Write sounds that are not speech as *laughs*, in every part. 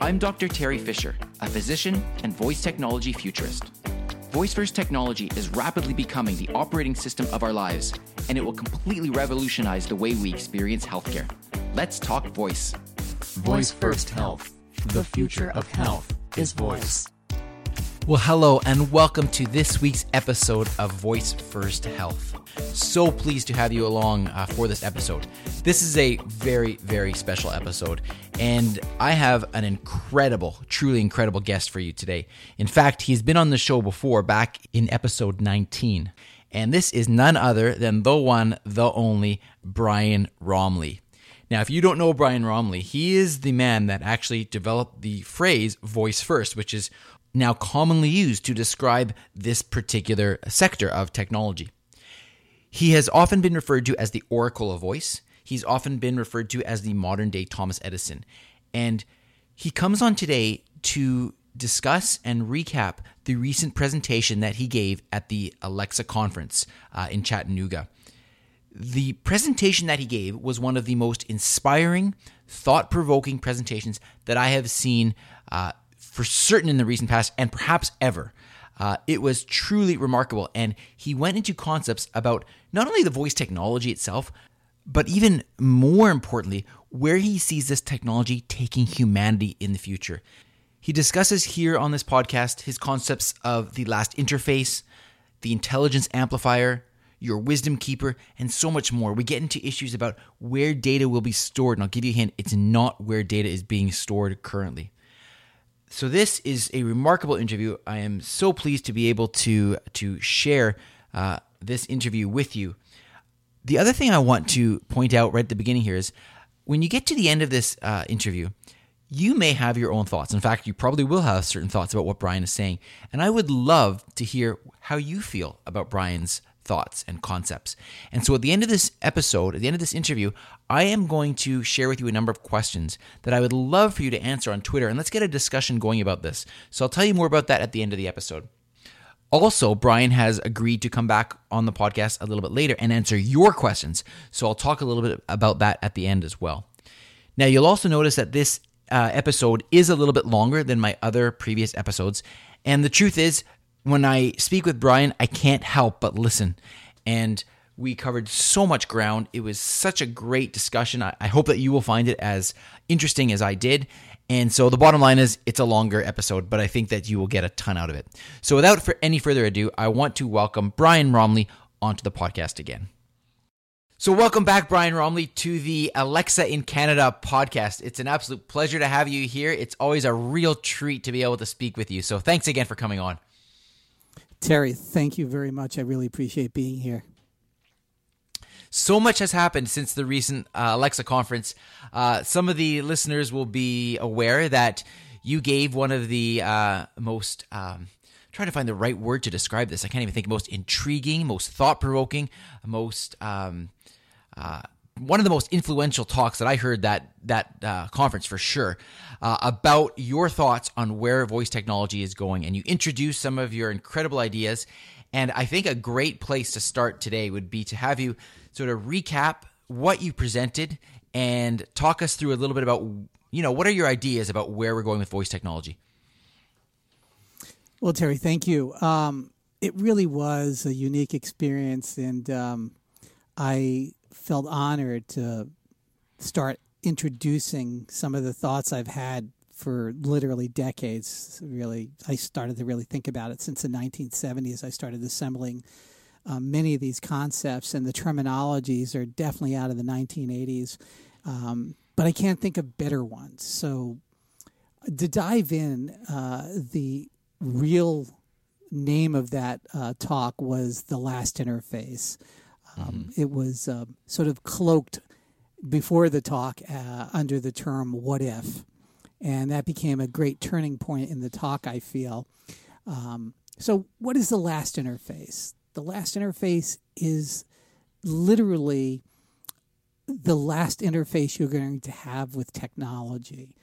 I'm Dr. Teri Fisher, a physician and voice technology futurist. Voice first technology is rapidly becoming the operating system of our lives, and it will completely revolutionize the way we experience healthcare. Let's talk voice. Voice First Health. The future of health is voice. Well, hello, and welcome to this week's episode of Voice First Health. So pleased to have you along uh, for this episode. This is a very, very special episode, and I have an incredible, truly incredible guest for you today. In fact, he's been on the show before back in episode 19, and this is none other than the one, the only Brian Roemmele. Now, if you don't know Brian Roemmele, he is the man that actually developed the phrase voice first, which is now commonly used to describe this particular sector of technology. He has often been referred to as the Oracle of Voice. He's often been referred to as the modern day Thomas Edison. And he comes on today to discuss and recap the recent presentation that he gave at the Alexa conference uh, in Chattanooga. The presentation that he gave was one of the most inspiring, thought provoking presentations that I have seen uh, for certain in the recent past and perhaps ever. Uh, it was truly remarkable. And he went into concepts about not only the voice technology itself, but even more importantly, where he sees this technology taking humanity in the future. He discusses here on this podcast his concepts of the last interface, the intelligence amplifier, your wisdom keeper, and so much more. We get into issues about where data will be stored, and I'll give you a hint it's not where data is being stored currently. So this is a remarkable interview. I am so pleased to be able to to share uh, this interview with you. The other thing I want to point out right at the beginning here is when you get to the end of this uh, interview, you may have your own thoughts. In fact, you probably will have certain thoughts about what Brian is saying. And I would love to hear how you feel about Brian's thoughts and concepts. And so at the end of this episode, at the end of this interview, I am going to share with you a number of questions that I would love for you to answer on Twitter. And let's get a discussion going about this. So I'll tell you more about that at the end of the episode. Also, Brian has agreed to come back on the podcast a little bit later and answer your questions. So I'll talk a little bit about that at the end as well. Now, you'll also notice that this uh, episode is a little bit longer than my other previous episodes. And the truth is, when I speak with Brian, I can't help but listen. And we covered so much ground. It was such a great discussion. I, I, hope that you will find it as interesting as I did. And so the bottom line is it's a longer episode, but I think that you will get a ton out of it. So without for any further ado, I want to welcome Brian Roemmele onto the podcast again. So welcome back, Brian Roemmele, to the Alexa in Canada podcast. It's an absolute pleasure to have you here. It's always a real treat to be able to speak with you. So thanks again for coming on. Teri, thank you very much. I really appreciate being here. So much has happened since the recent uh, Alexa conference. Uh, some of the listeners will be aware that you gave one of the uh, most. Um, trying to find the right word to describe this. I can't even think most intriguing, most thought provoking, most um, uh, one of the most influential talks that I heard that that uh, conference for sure uh, about your thoughts on where voice technology is going, and you introduced some of your incredible ideas. And I think a great place to start today would be to have you sort of recap what you presented and talk us through a little bit about you know what are your ideas about where we're going with voice technology. Well, Teri, thank you. Um, it really was a unique experience, and um, I felt honored to start introducing some of the thoughts I've had for literally decades. Really, I started to really think about it since the 1970s. I started assembling um, many of these concepts, and the terminologies are definitely out of the 1980s. Um, but I can't think of better ones. So, to dive in, uh, the real name of that uh, talk was The Last Interface. Um, mm-hmm. It was uh, sort of cloaked before the talk uh, under the term "what if," and that became a great turning point in the talk. I feel. Um, so, what is the last interface? The last interface is literally the last interface you're going to have with technology.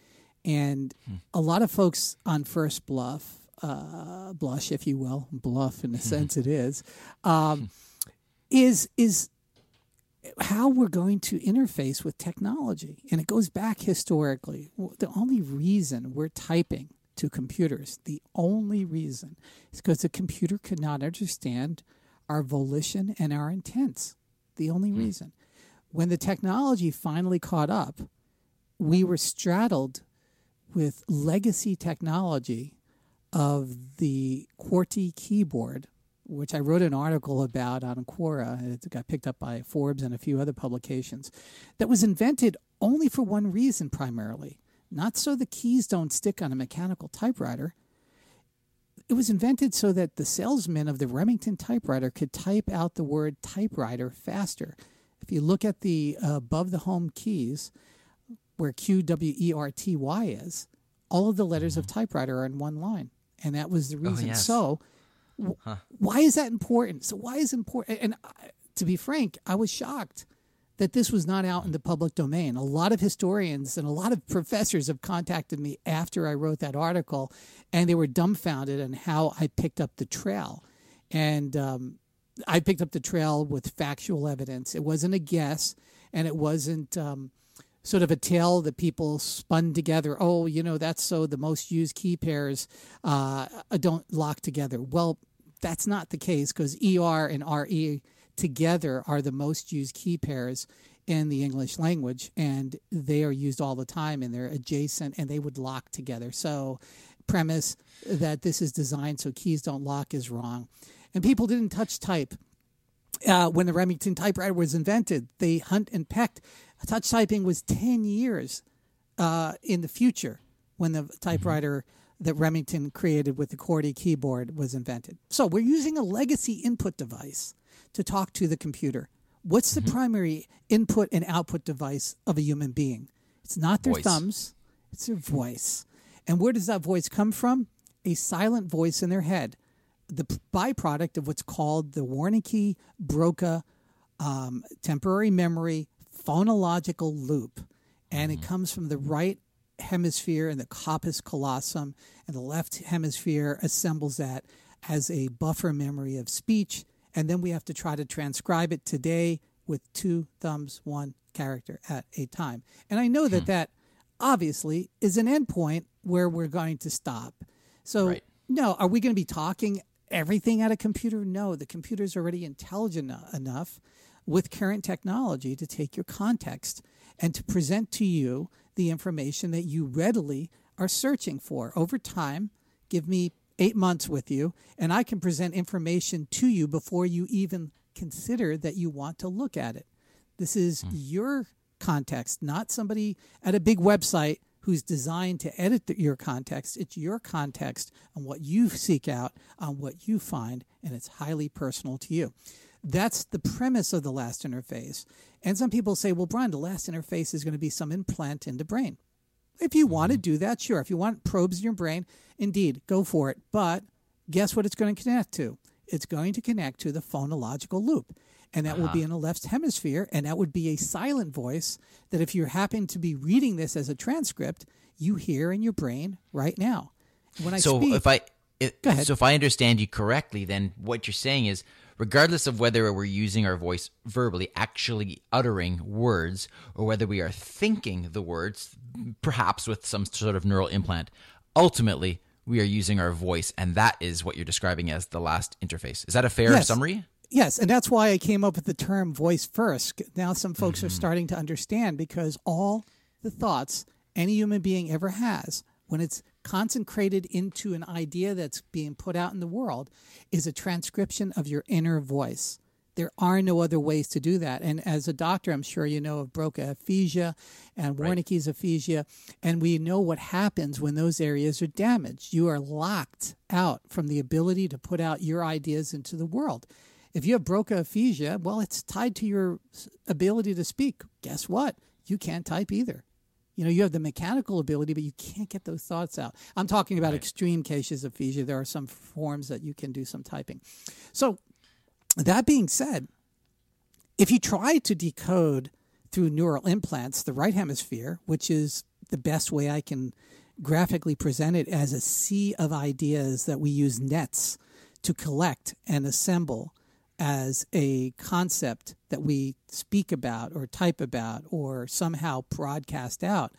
And hmm. a lot of folks on first bluff, uh, blush, if you will, bluff in the *laughs* sense it is, um, is is how we're going to interface with technology. And it goes back historically. The only reason we're typing to computers, the only reason is because the computer could not understand our volition and our intents. The only Hmm. reason. When the technology finally caught up, we were straddled with legacy technology of the QWERTY keyboard, which I wrote an article about on Quora, it got picked up by Forbes and a few other publications, that was invented only for one reason primarily, not so the keys don't stick on a mechanical typewriter. It was invented so that the salesman of the Remington typewriter could type out the word typewriter faster. If you look at the uh, above the home keys, where Q W E R T Y is, all of the letters of typewriter are in one line, and that was the reason. yes. So, w- why is that important? So, why is important? And I, to be frank, I was shocked that this was not out in the public domain. A lot of historians and a lot of professors have contacted me after I wrote that article, and they were dumbfounded on how I picked up the trail. And um, I picked up the trail with factual evidence. It wasn't a guess, and it wasn't um, sort of a tale that people spun together. Oh, you know, that's so the most used key pairs uh, don't lock together. Well, that's not the case because ER and RE together are the most used key pairs in the English language, and they are used all the time, and they're adjacent, and they would lock together. So, premise that this is designed so keys don't lock is wrong, and people didn't touch type uh, when the Remington typewriter was invented. They hunt and pecked. Touch typing was ten years uh, in the future when the typewriter that Remington created with the QWERTY keyboard was invented. So we're using a legacy input device to talk to the computer. What's the primary input and output device of a human being? It's not their Voice. thumbs, it's their voice. And where does that voice come from? A silent voice in their head, the byproduct of what's called the Wernicke Broca um, temporary memory phonological loop. And it comes from the right hemisphere and the corpus callosum, and the left hemisphere assembles that as a buffer memory of speech. And then we have to try to transcribe it today with two thumbs, one character at a time. And I know that hmm. that obviously is an endpoint where we're going to stop. So, Right. no, are we going to be talking everything at a computer? No, the computer's already intelligent enough with current technology to take your context and to present to you the information that you readily are searching for. Over time, give me eight months with you, and I can present information to you before you even consider that you want to look at it. This is hmm. your context, not somebody at a big website who's designed to edit the, your context. It's your context on what you seek out, on what you find, and it's highly personal to you. That's the premise of the last interface. And some people say, well, Brian, the last interface is going to be some implant in the brain. If you want to mm-hmm. do that, sure. If you want probes in your brain, indeed, go for it. But guess what it's going to connect to? It's going to connect to the phonological loop. And that will be uh-huh. in the left hemisphere. And that would be a silent voice that if you happen to be reading this as a transcript, you hear in your brain right now. When I so speak, if I it, Go ahead. so if I understand you correctly, then what you're saying is, regardless of whether we're using our voice verbally, actually uttering words, or whether we are thinking the words, perhaps with some sort of neural implant, ultimately we are using our voice, and that is what you're describing as the last interface. Is that a fair Yes. summary? Yes, and that's why I came up with the term voice first. Now, some folks Mm-hmm. are starting to understand because all the thoughts any human being ever has, when it's concentrated into an idea that's being put out in the world, is a transcription of your inner voice. There are no other ways to do that. And as a doctor, I'm sure you know of Broca aphasia and Wernicke's aphasia, and we know what happens when those areas are damaged. You are locked out from the ability to put out your ideas into the world. If you have Broca aphasia, well, it's tied to your ability to speak. Guess what? You can't type either. You know, you have the mechanical ability, but you can't get those thoughts out. I'm talking about extreme cases of aphasia. There are some forms that you can do some typing. So, that being said, if you try to decode through neural implants the right hemisphere, which is the best way I can graphically present it as a sea of ideas that we use nets to collect and assemble as a concept that we speak about or type about or somehow broadcast out,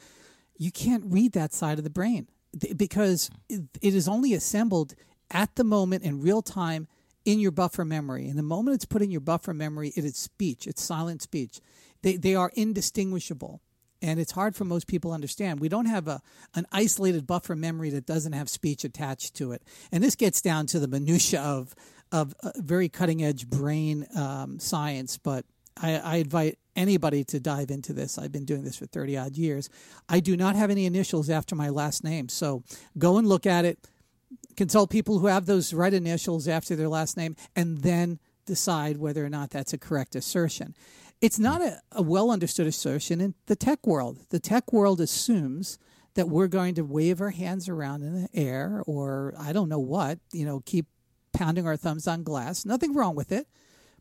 you can't read that side of the brain because it is only assembled at the moment in real time in your buffer memory. And the moment it's put in your buffer memory, it is speech, it's silent speech. They, they are indistinguishable. And it's hard for most people to understand. We don't have a, an isolated buffer memory that doesn't have speech attached to it. And this gets down to the minutia of, of very cutting edge brain um, science. But I, I invite anybody to dive into this. I've been doing this for 30 odd years. I do not have any initials after my last name. So go and look at it consult people who have those right initials after their last name, and then decide whether or not that's a correct assertion. It's not a, a well understood assertion in the tech world. The tech world assumes that we're going to wave our hands around in the air or I don't know what, you know, keep pounding our thumbs on glass. Nothing wrong with it,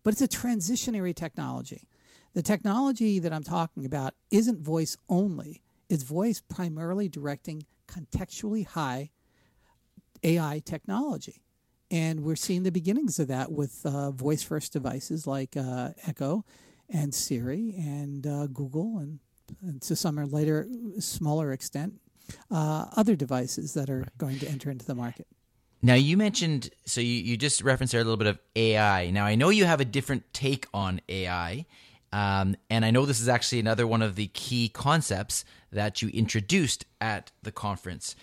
but it's a transitionary technology. The technology that I'm talking about isn't voice only, it's voice primarily directing contextually high AI technology. And we're seeing the beginnings of that with uh, voice first devices like uh, Echo and Siri and uh, Google, and, and, to some or later, smaller extent, uh, other devices that are right. going to enter into the market. Now, you mentioned, so you, you just referenced there a little bit of AI. Now, I know you have a different take on AI. Um, and I know this is actually another one of the key concepts that you introduced at the conference.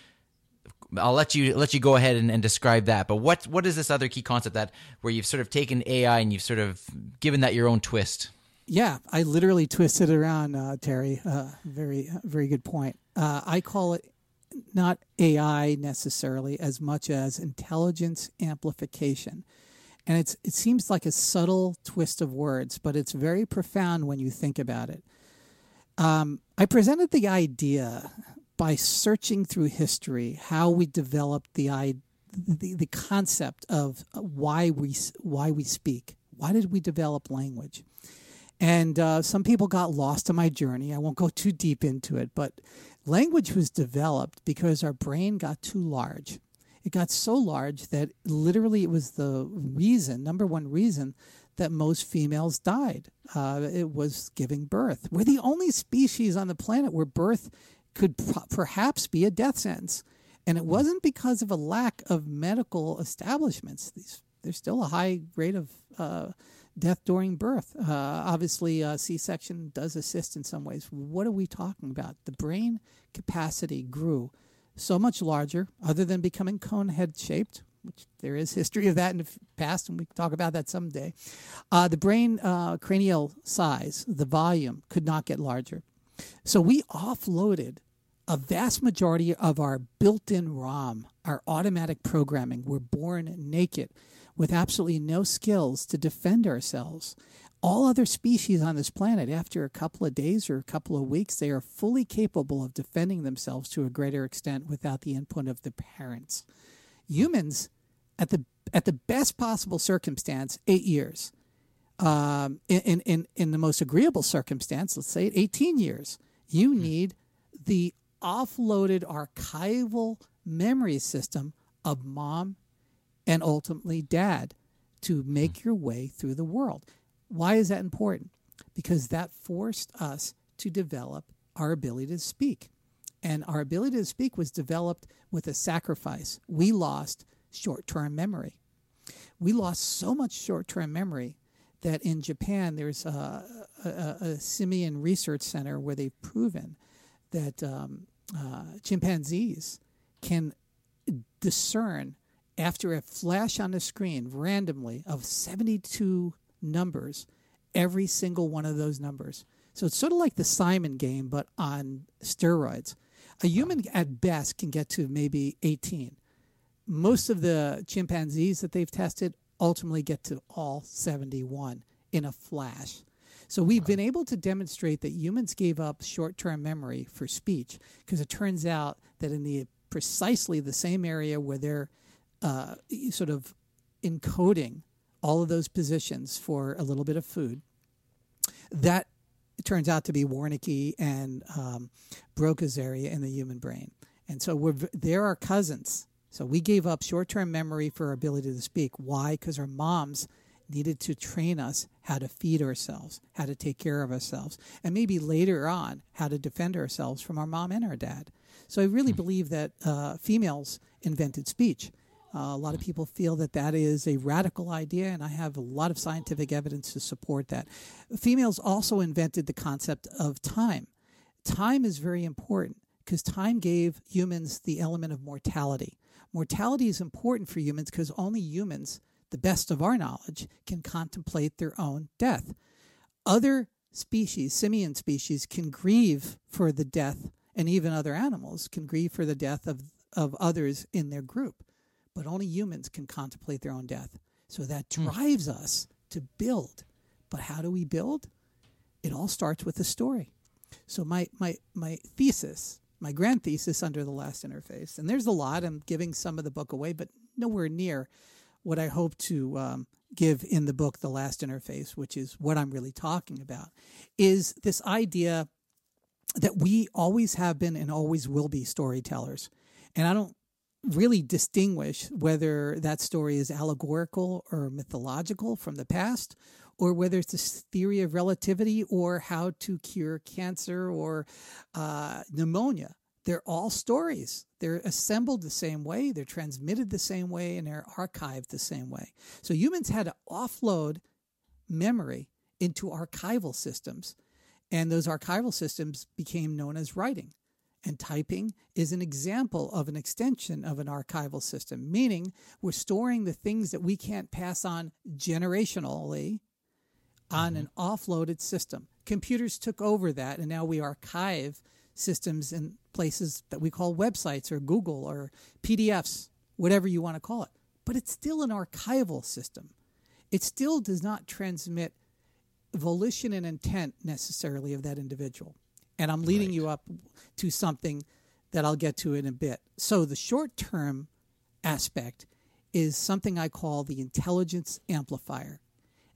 I'll let you let you go ahead and, and, describe that. But what what is this other key concept that where you've sort of taken AI and you've sort of given that your own twist? Yeah, I literally twisted it around, uh, Teri. Uh, very very good point. Uh, I call it not AI necessarily as much as intelligence amplification. And it's it seems like a subtle twist of words, but it's very profound when you think about it. Um, I presented the idea by searching through history how we developed the the, the concept of why we why we speak. Why did we develop language? And uh, some people got lost on my journey. I won't go too deep into it, but language was developed because our brain got too large. It got so large that literally it was the reason, number one reason, that most females died. Uh, it was giving birth. We're the only species on the planet where birth could perhaps be a death sentence. And it wasn't because of a lack of medical establishments. These, there's still a high rate of uh, death during birth. Uh, obviously, uh, C section does assist in some ways. What are we talking about? The brain capacity grew so much larger, other than becoming cone head shaped, which there is *laughs* history of that in the past, and we can talk about that someday. Uh, the brain uh, cranial size, the volume, could not get larger. So we offloaded a vast majority of our built in ROM, our automatic programming. We're born naked with absolutely no skills to defend ourselves. All other species on this planet, after a couple of days or a couple of weeks, they are fully capable of defending themselves to a greater extent without the input of the parents. Humans, at the at the best possible circumstance, eight years um, in, in, in the most agreeable circumstance, let's say 18 years, you hmm. need the offloaded archival memory system of mom and ultimately dad to make hmm. your way through the world. Why is that important? Because that forced us to develop our ability to speak. And our ability to speak was developed with a sacrifice. We lost short term memory. We lost so much short term memory that in Japan there's a, a, a simian research center where they've proven that um, uh, chimpanzees can discern after a flash on the screen randomly of 72 numbers every single one of those numbers. So it's sort of like the Simon game, but on steroids. A human at best can get to maybe 18. Most of the chimpanzees that they've tested ultimately get to all 71 in a flash. So we've been able to demonstrate that humans gave up short-term memory for speech because it turns out that in the precisely the same area where they're uh, sort of encoding all of those positions for a little bit of food, that turns out to be Wernicke and um, Broca's area in the human brain. And so we're, there are cousins so we gave up short term memory for our ability to speak. Why? Because our moms needed to train us how to feed ourselves, how to take care of ourselves, and maybe later on how to defend ourselves from our mom and our dad. So I really believe that uh, females invented speech. Uh, a lot of people feel that that is a radical idea, and I have a lot of scientific evidence to support that. Females also invented the concept of time. Time is very important because time gave humans the element of mortality. Mortality is important for humans because only humans, the best of our knowledge, can contemplate their own death. Other species, simian species, can grieve for the death, and even other animals can grieve for the death of, of others in their group. But only humans can contemplate their own death. So that drives us to build. But how do we build? It all starts with a story. So my my my thesis, my grand thesis under the last interface, and there's a lot. I'm giving some of the book away, but nowhere near what I hope to um, give in the book, The Last Interface, which is what I'm really talking about, is this idea that we always have been and always will be storytellers. And I don't really distinguish whether that story is allegorical or mythological from the past or whether it's this theory of relativity or how to cure cancer or uh, pneumonia. They're all stories. They're assembled the same way, they're transmitted the same way, and they're archived the same way. So humans had to offload memory into archival systems, and those archival systems became known as writing. And typing is an example of an extension of an archival system, meaning we're storing the things that we can't pass on generationally on an mm-hmm. offloaded system. Computers took over that, and now we archive systems in places that we call websites or Google or PDFs, whatever you want to call it. But it's still an archival system. It still does not transmit volition and intent necessarily of that individual. And I'm leading Right. you up to something that I'll get to in a bit. So the short term aspect is something I call the intelligence amplifier.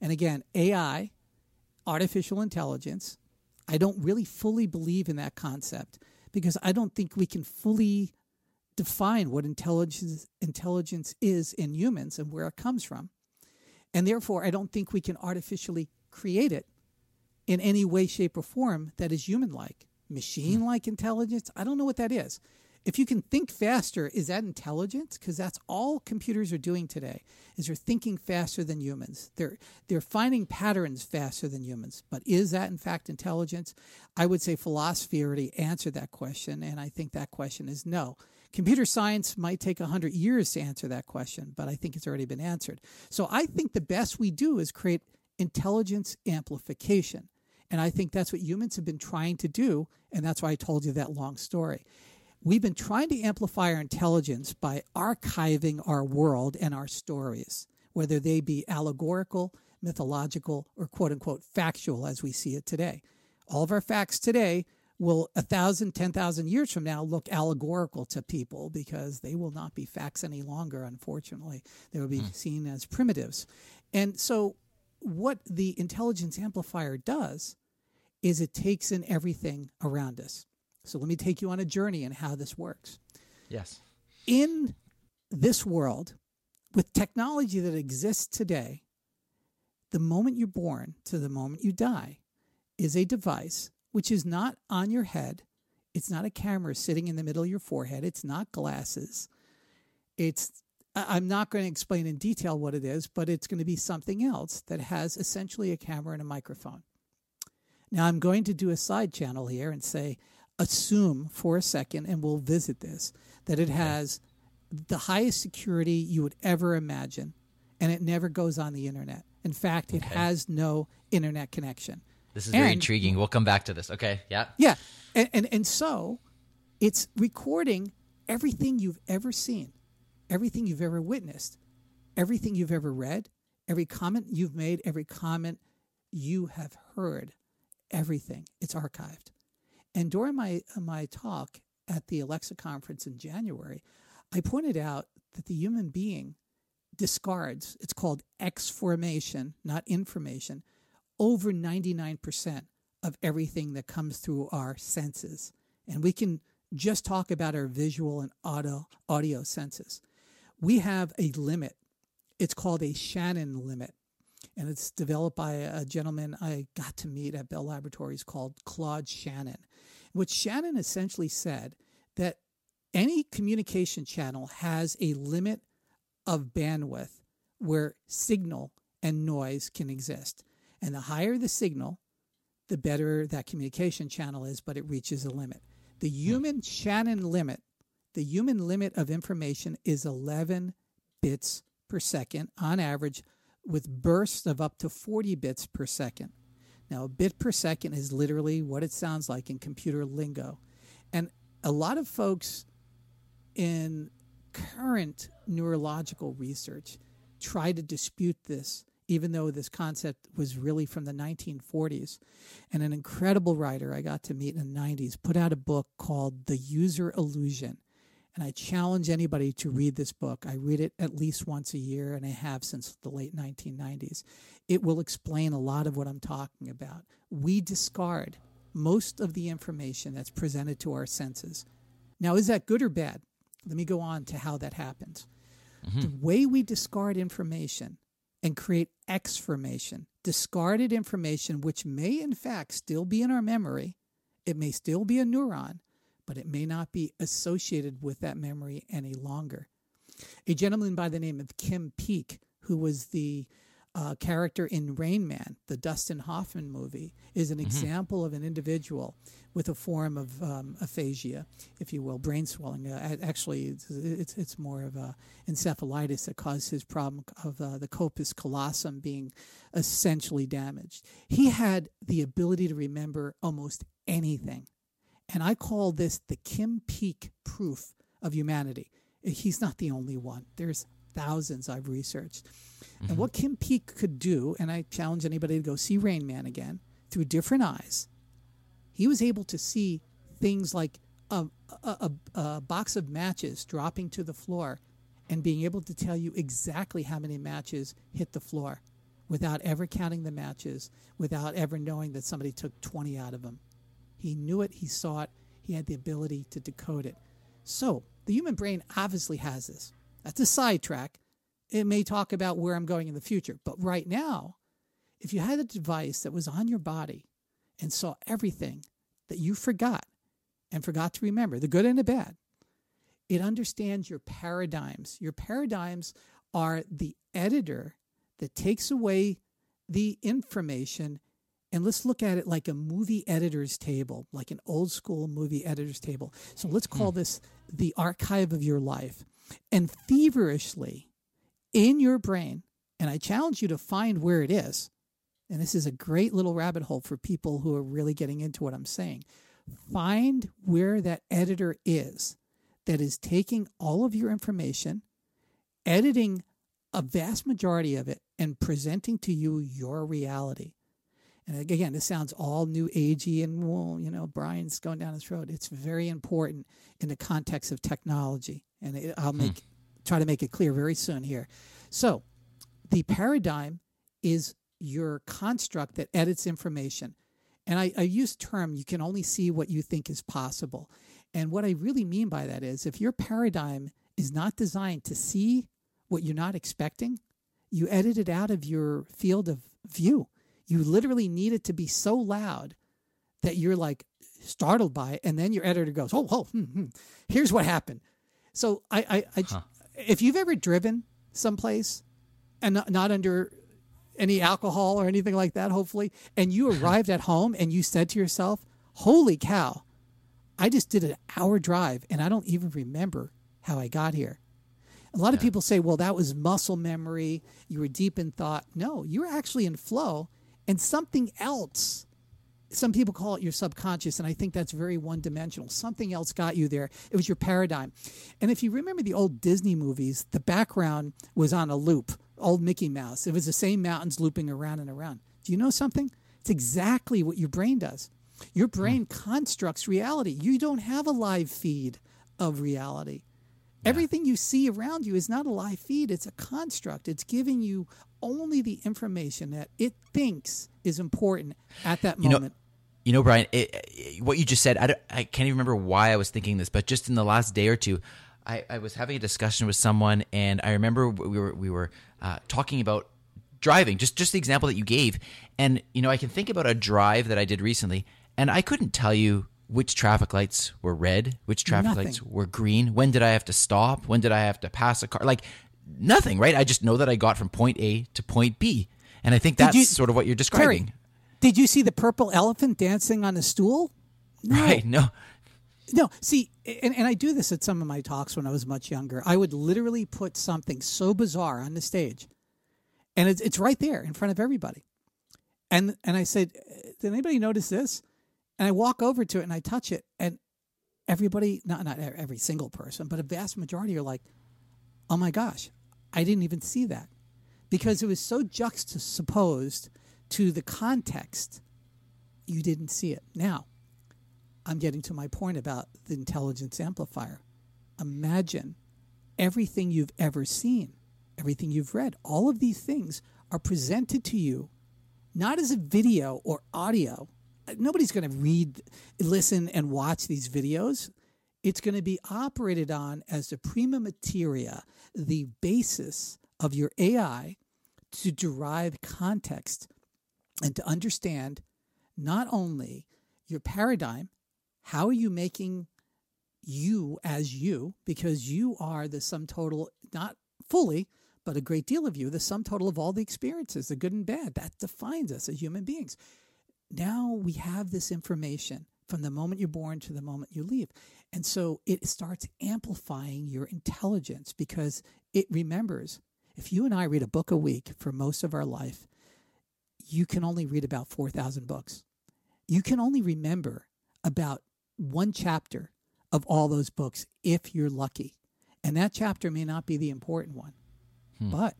And again, AI, artificial intelligence, I don't really fully believe in that concept because I don't think we can fully define what intelligence intelligence is in humans and where it comes from. And therefore, I don't think we can artificially create it in any way, shape, or form that is human like. Machine like intelligence, I don't know what that is. If you can think faster, is that intelligence? Because that's all computers are doing today. Is they're thinking faster than humans. They're they're finding patterns faster than humans. But is that in fact intelligence? I would say philosophy already answered that question, and I think that question is no. Computer science might take 100 years to answer that question, but I think it's already been answered. So I think the best we do is create intelligence amplification. And I think that's what humans have been trying to do. And that's why I told you that long story. We've been trying to amplify our intelligence by archiving our world and our stories, whether they be allegorical, mythological, or quote unquote factual as we see it today. All of our facts today will a thousand, ten thousand years from now look allegorical to people because they will not be facts any longer, unfortunately. They will be hmm. seen as primitives. And so what the intelligence amplifier does is it takes in everything around us. So let me take you on a journey in how this works. Yes. In this world, with technology that exists today, the moment you're born to the moment you die is a device which is not on your head. It's not a camera sitting in the middle of your forehead. It's not glasses. It's I'm not going to explain in detail what it is, but it's going to be something else that has essentially a camera and a microphone. Now, I'm going to do a side channel here and say, assume for a second, and we'll visit this, that it has the highest security you would ever imagine, and it never goes on the internet. In fact, it Okay. has no internet connection. This is very intriguing. We'll come back to this. Okay. Yeah. Yeah. And, and, and so it's recording everything you've ever seen, everything you've ever witnessed, everything you've ever read, every comment you've made, every comment you have heard, everything. It's archived. And during my, my talk at the Alexa conference in January, I pointed out that the human being discards, it's called exformation, not information, over 99% of everything that comes through our senses. And we can just talk about our visual and audio, audio senses. We have a limit. It's called a Shannon limit. and it's developed by a gentleman I got to meet at Bell Laboratories called Claude Shannon. What Shannon essentially said that any communication channel has a limit of bandwidth where signal and noise can exist. And the higher the signal, the better that communication channel is, but it reaches a limit. The hmm. human Shannon limit, the human limit of information is 11 bits per second on average, with bursts of up to 40 bits per second. Now, a bit per second is literally what it sounds like in computer lingo. And a lot of folks in current neurological research try to dispute this, even though this concept was really from the 1940s. And an incredible writer I got to meet in the 90s put out a book called The User Illusion. And I challenge anybody to read this book. I read it at least once a year, and I have since the late 1990s. It will explain a lot of what I'm talking about. We discard most of the information that's presented to our senses. Now, is that good or bad? Let me go on to how that happens. Mm-hmm. The way we discard information and create exformation, discarded information, which may in fact still be in our memory, it may still be a neuron, but it may not be associated with that memory any longer. A gentleman by the name of Kim Peek, who was the uh, character in Rain Man, the Dustin Hoffman movie, is an mm-hmm. example of an individual with a form of um, aphasia, if you will, brain swelling. Uh, actually, it's, it's, it's more of a encephalitis that caused his problem of uh, the corpus callosum being essentially damaged. He had the ability to remember almost anything, and I call this the Kim Peek proof of humanity. He's not the only one. There's thousands I've researched. Mm-hmm. And what Kim Peek could do, and I challenge anybody to go see Rain Man again through different eyes, he was able to see things like a, a, a, a box of matches dropping to the floor and being able to tell you exactly how many matches hit the floor without ever counting the matches, without ever knowing that somebody took 20 out of them. He knew it, he saw it, he had the ability to decode it. So, the human brain obviously has this. That's a sidetrack. It may talk about where I'm going in the future. But right now, if you had a device that was on your body and saw everything that you forgot and forgot to remember, the good and the bad, it understands your paradigms. Your paradigms are the editor that takes away the information. And let's look at it like a movie editor's table, like an old school movie editor's table. So let's call hmm. this the archive of your life and feverishly in your brain, and I challenge you to find where it is. And this is a great little rabbit hole for people who are really getting into what I'm saying. Find where that editor is that is taking all of your information, editing a vast majority of it, and presenting to you your reality. And again, this sounds all new agey and well, you know, Brian's going down this road. It's very important in the context of technology and it, I'll make hmm. try to make it clear very soon here. So, the paradigm is your construct that edits information. And I, I use term you can only see what you think is possible. And what I really mean by that is if your paradigm is not designed to see what you're not expecting, you edit it out of your field of view. You literally need it to be so loud that you're like startled by it. And then your editor goes, oh, oh, hmm, hmm. here's what happened. So I, I, I huh. if you've ever driven someplace and not, not under any alcohol or anything like that, hopefully, and you *laughs* arrived at home and you said to yourself, "Holy cow, I just did an hour drive and I don't even remember how I got here." A lot yeah. of people say, "Well, that was muscle memory. You were deep in thought." No, you were actually in flow, and something else some people call it your subconscious, and I think that's very one dimensional. Something else got you there. It was your paradigm. And if you remember the old Disney movies, the background was on a loop, old Mickey Mouse. It was the same mountains looping around and around. Do you know something? It's exactly what your brain does. Your brain hmm. constructs reality. You don't have a live feed of reality. Everything you see around you is not a live feed, it's a construct. It's giving you only the information that it thinks is important at that moment. You know, you know, Brian, it, it, what you just said, I, I can't even remember why I was thinking this, but just in the last day or two, I, I was having a discussion with someone, and I remember we were we were uh, talking about driving, just just the example that you gave, and you know, I can think about a drive that I did recently, and I couldn't tell you which traffic lights were red, which traffic Nothing. lights were green, when did I have to stop, when did I have to pass a car, like nothing, right? I just know that I got from point A to point B, and I think that's you- sort of what you're Teri, describing, did you see the purple elephant dancing on a stool? *laughs* No. right? No, No, see, and, and I do this at some of my talks when I was much younger. I would literally put something so bizarre on the stage, and it's, it's right there in front of everybody. And and I said, "Did anybody notice this?" And I walk over to it and I touch it, and everybody, not not every single person, but a vast majority are like, "Oh my gosh, I didn't even see that," because it was so juxtaposed to the context. You didn't see it. Now, I'm getting to my point about the intelligence amplifier. Imagine everything you've ever seen, everything you've read, all of these things are presented to you not as a video or audio. Nobody's going to read, listen, and watch these videos. It's going to be operated on as the prima materia, the basis of your AI to derive context and to understand not only your paradigm, how are you making you as you, because you are the sum total, not fully, but a great deal of you, the sum total of all the experiences, the good and bad. That defines us as human beings. Now we have this information from the moment you're born to the moment you leave. And so it starts amplifying your intelligence because it remembers if you and I read a book a week for most of our life, you can only read about 4,000 books. You can only remember about one chapter of all those books if you're lucky. And that chapter may not be the important one. Hmm. But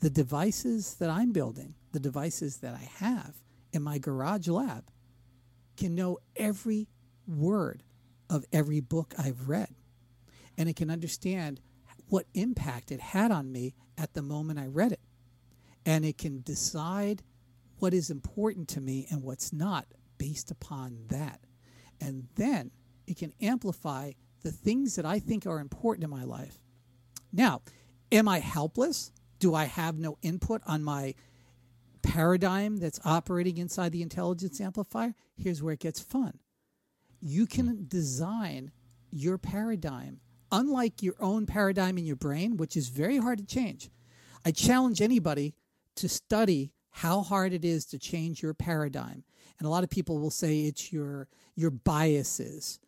the devices that I'm building, the devices that I have in my garage lab, can know every word of every book I've read. And it can understand what impact it had on me at the moment I read it. And it can decide what is important to me and what's not based upon that. And then it can amplify the things that I think are important in my life. Now, am I helpless? Do I have no input on my paradigm that's operating inside the intelligence amplifier? Here's where it gets fun. You can hmm. design your paradigm, unlike your own paradigm in your brain, which is very hard to change. I challenge anybody to study how hard it is to change your paradigm. And a lot of people will say it's your your biases,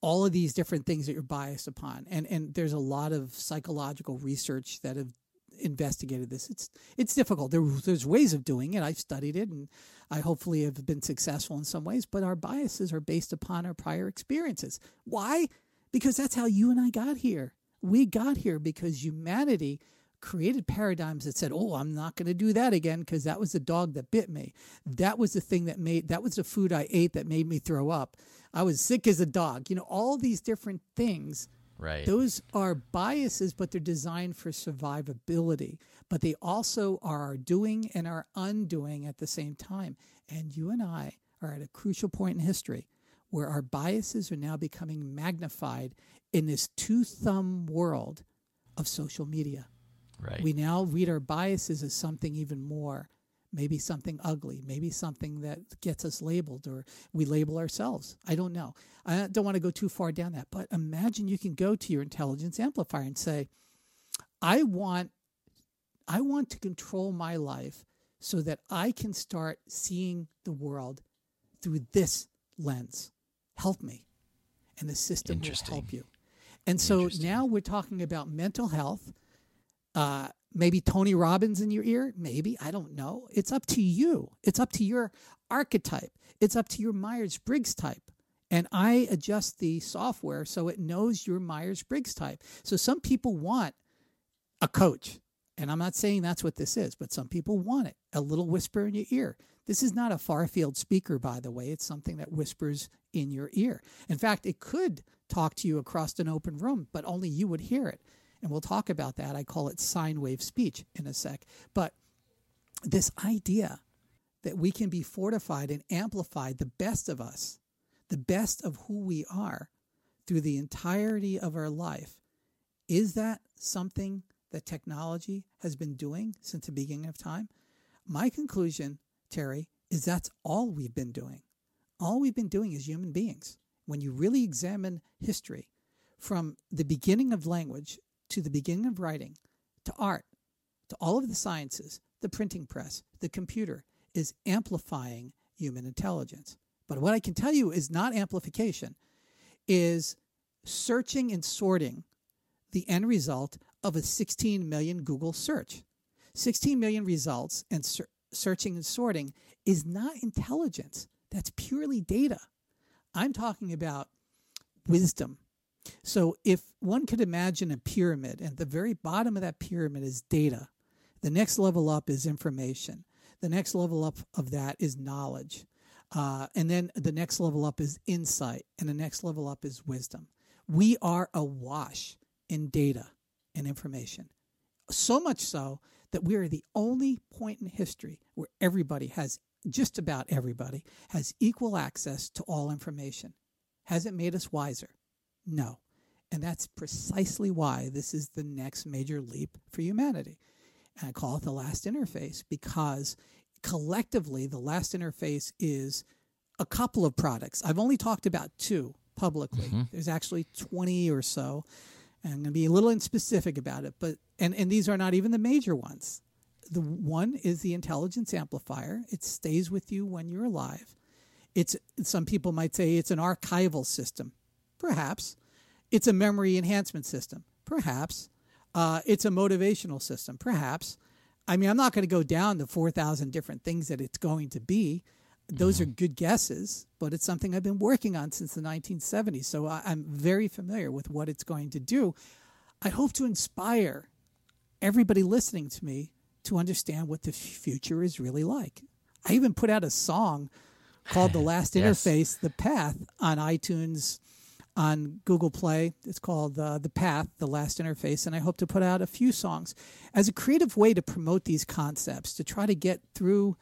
all of these different things that you're biased upon. And and there's a lot of psychological research that have investigated this. It's it's difficult. There, there's ways of doing it. I've studied it, and I hopefully have been successful in some ways. But our biases are based upon our prior experiences. Why? Because that's how you and I got here. We got here because humanity created paradigms that said, "Oh, I'm not going to do that again because that was the dog that bit me. That was the thing that made that was the food I ate that made me throw up. I was sick as a dog." You know, all these different things right? those are biases, but they're designed for survivability. But they also are our doing and our undoing at the same time. And you and I are at a crucial point in history where our biases are now becoming magnified in this two thumb world of social media. right. We now read our biases as something even more, maybe something ugly, maybe something that gets us labeled, or we label ourselves. I don't know. I don't want to go too far down that, but imagine you can go to your intelligence amplifier and say, I want I want to control my life so that I can start seeing the world through this lens. Help me. And the system will help you. And so now we're talking about mental health. Uh, maybe Tony Robbins in your ear. Maybe. I don't know. It's up to you. It's up to your archetype. It's up to your Myers Briggs type. And I adjust the software so it knows your Myers Briggs type. So some people want a coach. And I'm not saying that's what this is, but some people want it a little whisper in your ear. This is not a far field speaker, by the way. It's something that whispers in your ear. In fact, it could talk to you across an open room, but only you would hear it. And we'll talk about that. I call it sine wave speech in a sec. But this idea that we can be fortified and amplified the best of us, the best of who we are through the entirety of our life, is that something that technology has been doing since the beginning of time? My conclusion, Teri, is that's all we've been doing. All we've been doing as human beings. When you really examine history, from the beginning of language to the beginning of writing to art to all of the sciences, the printing press, the computer is amplifying human intelligence. But what I can tell you is not amplification, is searching and sorting the end result of a 16 million Google search. 16 million results and ser- searching and sorting is not intelligence. That's purely data. I'm talking about wisdom. So if one could imagine a pyramid, and the very bottom of that pyramid is data, the next level up is information. The next level up of that is knowledge. Uh, and then the next level up is insight. And the next level up is wisdom. We are awash in data and information. So much so that we are the only point in history where everybody has, just about everybody, has equal access to all information. Has it made us wiser? No. And that's precisely why this is the next major leap for humanity. And I call it the last interface because collectively, the last interface is a couple of products. I've only talked about two publicly. Mm-hmm. There's actually 20 or so. And I'm going to be a little inspecific about it, but and, and these are not even the major ones. The one is the intelligence amplifier. It stays with you when you're alive. It's some people might say it's an archival system. Perhaps. It's a memory enhancement system. Perhaps. Uh, it's a motivational system. Perhaps. I mean, I'm not going to go down to 4,000 different things that it's going to be. Those mm-hmm. are good guesses, but it's something I've been working on since the 1970s. So I, I'm very familiar with what it's going to do. I hope to inspire everybody listening to me to understand what the future is really like. I even put out a song called The *laughs* Last yes. Interface, The Path on iTunes on Google Play. It's called uh, The Path, The Last Interface. And I hope to put out a few songs as a creative way to promote these concepts, to try to get through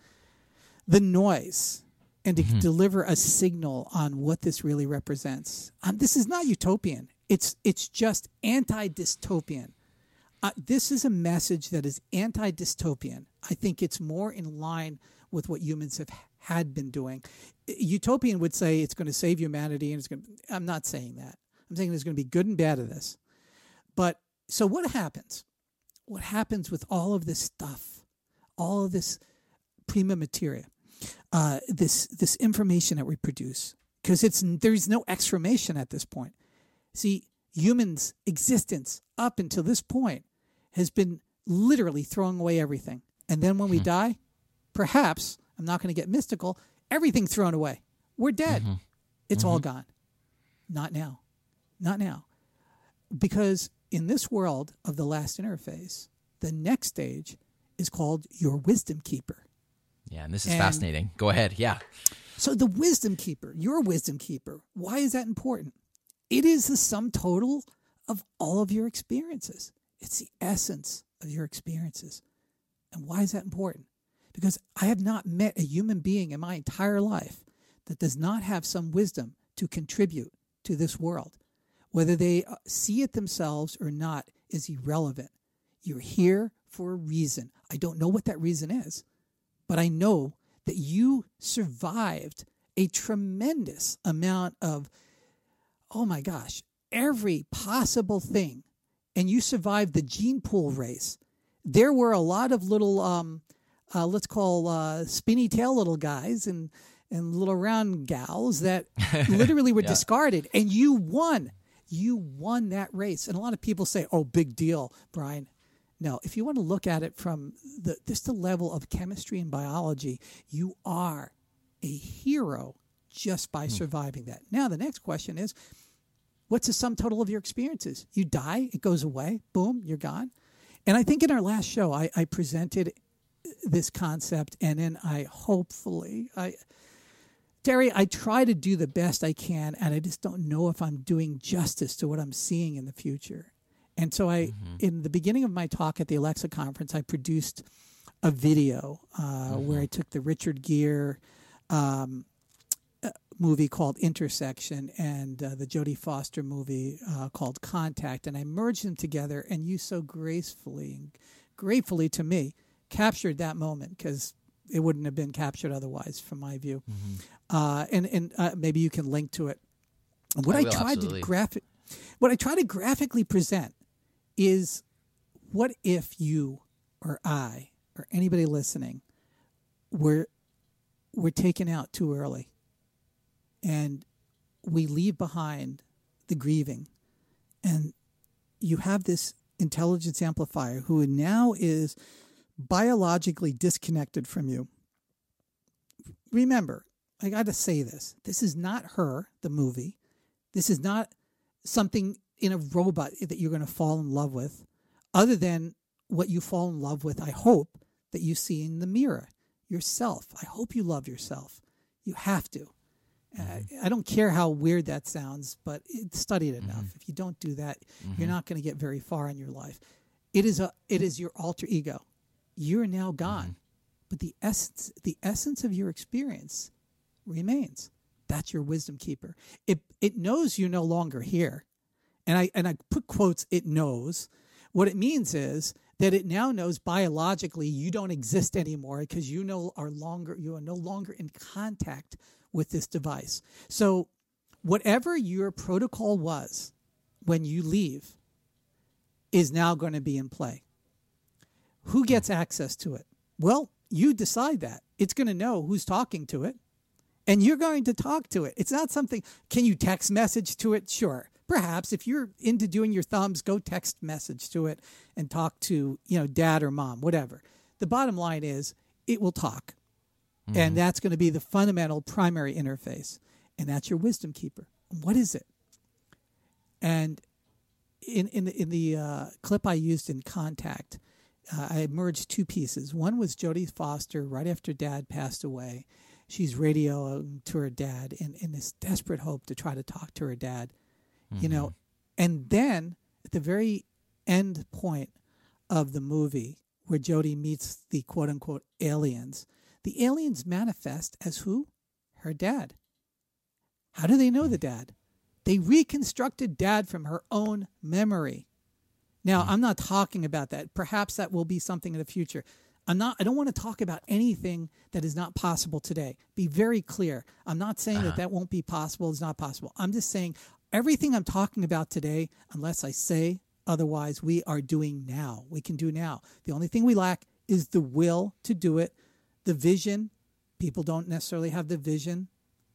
the noise and to mm-hmm. deliver a signal on what this really represents. Um, this is not utopian. It's it's just anti-dystopian. Uh, this is a message that is anti-dystopian. I think it's more in line with what humans have had been doing. Utopian would say it's going to save humanity, and it's going. To, I'm not saying that. I'm saying there's going to be good and bad of this. But so what happens? What happens with all of this stuff, all of this prima materia, uh, this this information that we produce? Because it's there's no extremation at this point. See, humans' existence up until this point has been literally throwing away everything, and then when we hmm. die, perhaps I'm not going to get mystical. Everything's thrown away. We're dead. Mm-hmm. It's mm-hmm. all gone. Not now. Not now. Because in this world of the last interface, the next stage is called your wisdom keeper. Yeah, and this is and fascinating. Go ahead. Yeah. So the wisdom keeper, your wisdom keeper, why is that important? It is the sum total of all of your experiences. It's the essence of your experiences. And why is that important? Because I have not met a human being in my entire life that does not have some wisdom to contribute to this world. Whether they uh, see it themselves or not is irrelevant. You're here for a reason. I don't know what that reason is, but I know that you survived a tremendous amount of, oh my gosh, every possible thing. And you survived the gene pool race. There were a lot of little um, uh, let's call uh, spinny tail little guys and and little round gals that *laughs* literally were yeah. discarded, and you won. You won that race. And a lot of people say, "Oh, big deal, Brian." No, if you want to look at it from the just the level of chemistry and biology, you are a hero just by hmm. surviving that. Now, the next question is, what's the sum total of your experiences? You die, it goes away, boom, you're gone. And I think in our last show, I, I presented this concept, and then I hopefully I. Teri, I try to do the best I can, and I just don't know if I'm doing justice to what I'm seeing in the future. And so, I, mm-hmm. in the beginning of my talk at the Alexa conference, I produced a video uh, mm-hmm. where I took the Richard Gere um, uh, movie called Intersection and uh, the Jodie Foster movie uh, called Contact, and I merged them together. And you so gracefully and gratefully to me captured that moment because it wouldn't have been captured otherwise, from my view. Uh, and and uh, maybe you can link to it. What I I, will, tried absolutely. to graphic, what I try to graphically present is what if you or I or anybody listening were were taken out too early and we leave behind the grieving and you have this intelligence amplifier who now is biologically disconnected from you. Remember i got to say this this is not her the movie. This is not something in a robot that you're going to fall in love with other than what you fall in love with i hope that you see in the mirror yourself. I hope you love yourself. You have to. Uh, I don't care how weird that sounds, but it, study it enough. If you don't do that, you're not going to get very far in your life. It is a it is your alter ego. You're now gone, mm-hmm. but the essence the essence of your experience remains. That's your wisdom keeper. It it knows you're no longer here, and I and I put quotes. It knows. What it means is that it now knows biologically you don't exist anymore because you no are longer you are no longer in contact with this device. So whatever your protocol was when you leave is now going to be in play. Who gets access to it? Well, you decide that. It's going to know who's talking to it and you're going to talk to it. It's not something, can you text message to it? Sure. Perhaps if you're into doing your thumbs, go text message to it and talk to, you know, dad or mom, whatever. The bottom line is it will talk. And that's going to be the fundamental primary interface. And that's your wisdom keeper. What is it? And in in the, in the uh, clip I used in Contact, uh, I merged two pieces. One was Jodie Foster right after Dad passed away. She's radioing to her dad in, in this desperate hope to try to talk to her dad, you know. And then at the very end point of the movie, where Jodie meets the quote unquote aliens, the aliens manifest as who? Her dad. How do they know the dad? They reconstructed dad from her own memory. Now, I'm not talking about that. Perhaps that will be something in the future. I'm not I don't want to talk about anything that is not possible today. Be very clear. I'm not saying that that won't be possible, it's not possible. I'm just saying everything I'm talking about today, unless I say otherwise, we are doing now. We can do now. The only thing we lack is the will to do it, the vision. People don't necessarily have the vision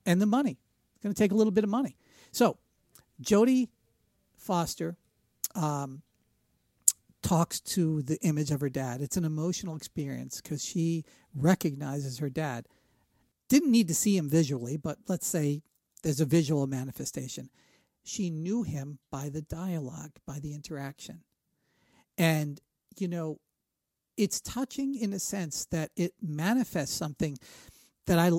and the money. It's going to take a little bit of money. So, Jodie Foster um, talks to the image of her dad. It's an emotional experience because she recognizes her dad. Didn't need to see him visually, but let's say there's a visual manifestation. She knew him by the dialogue, by the interaction. And, you know, it's touching in a sense that it manifests something that I,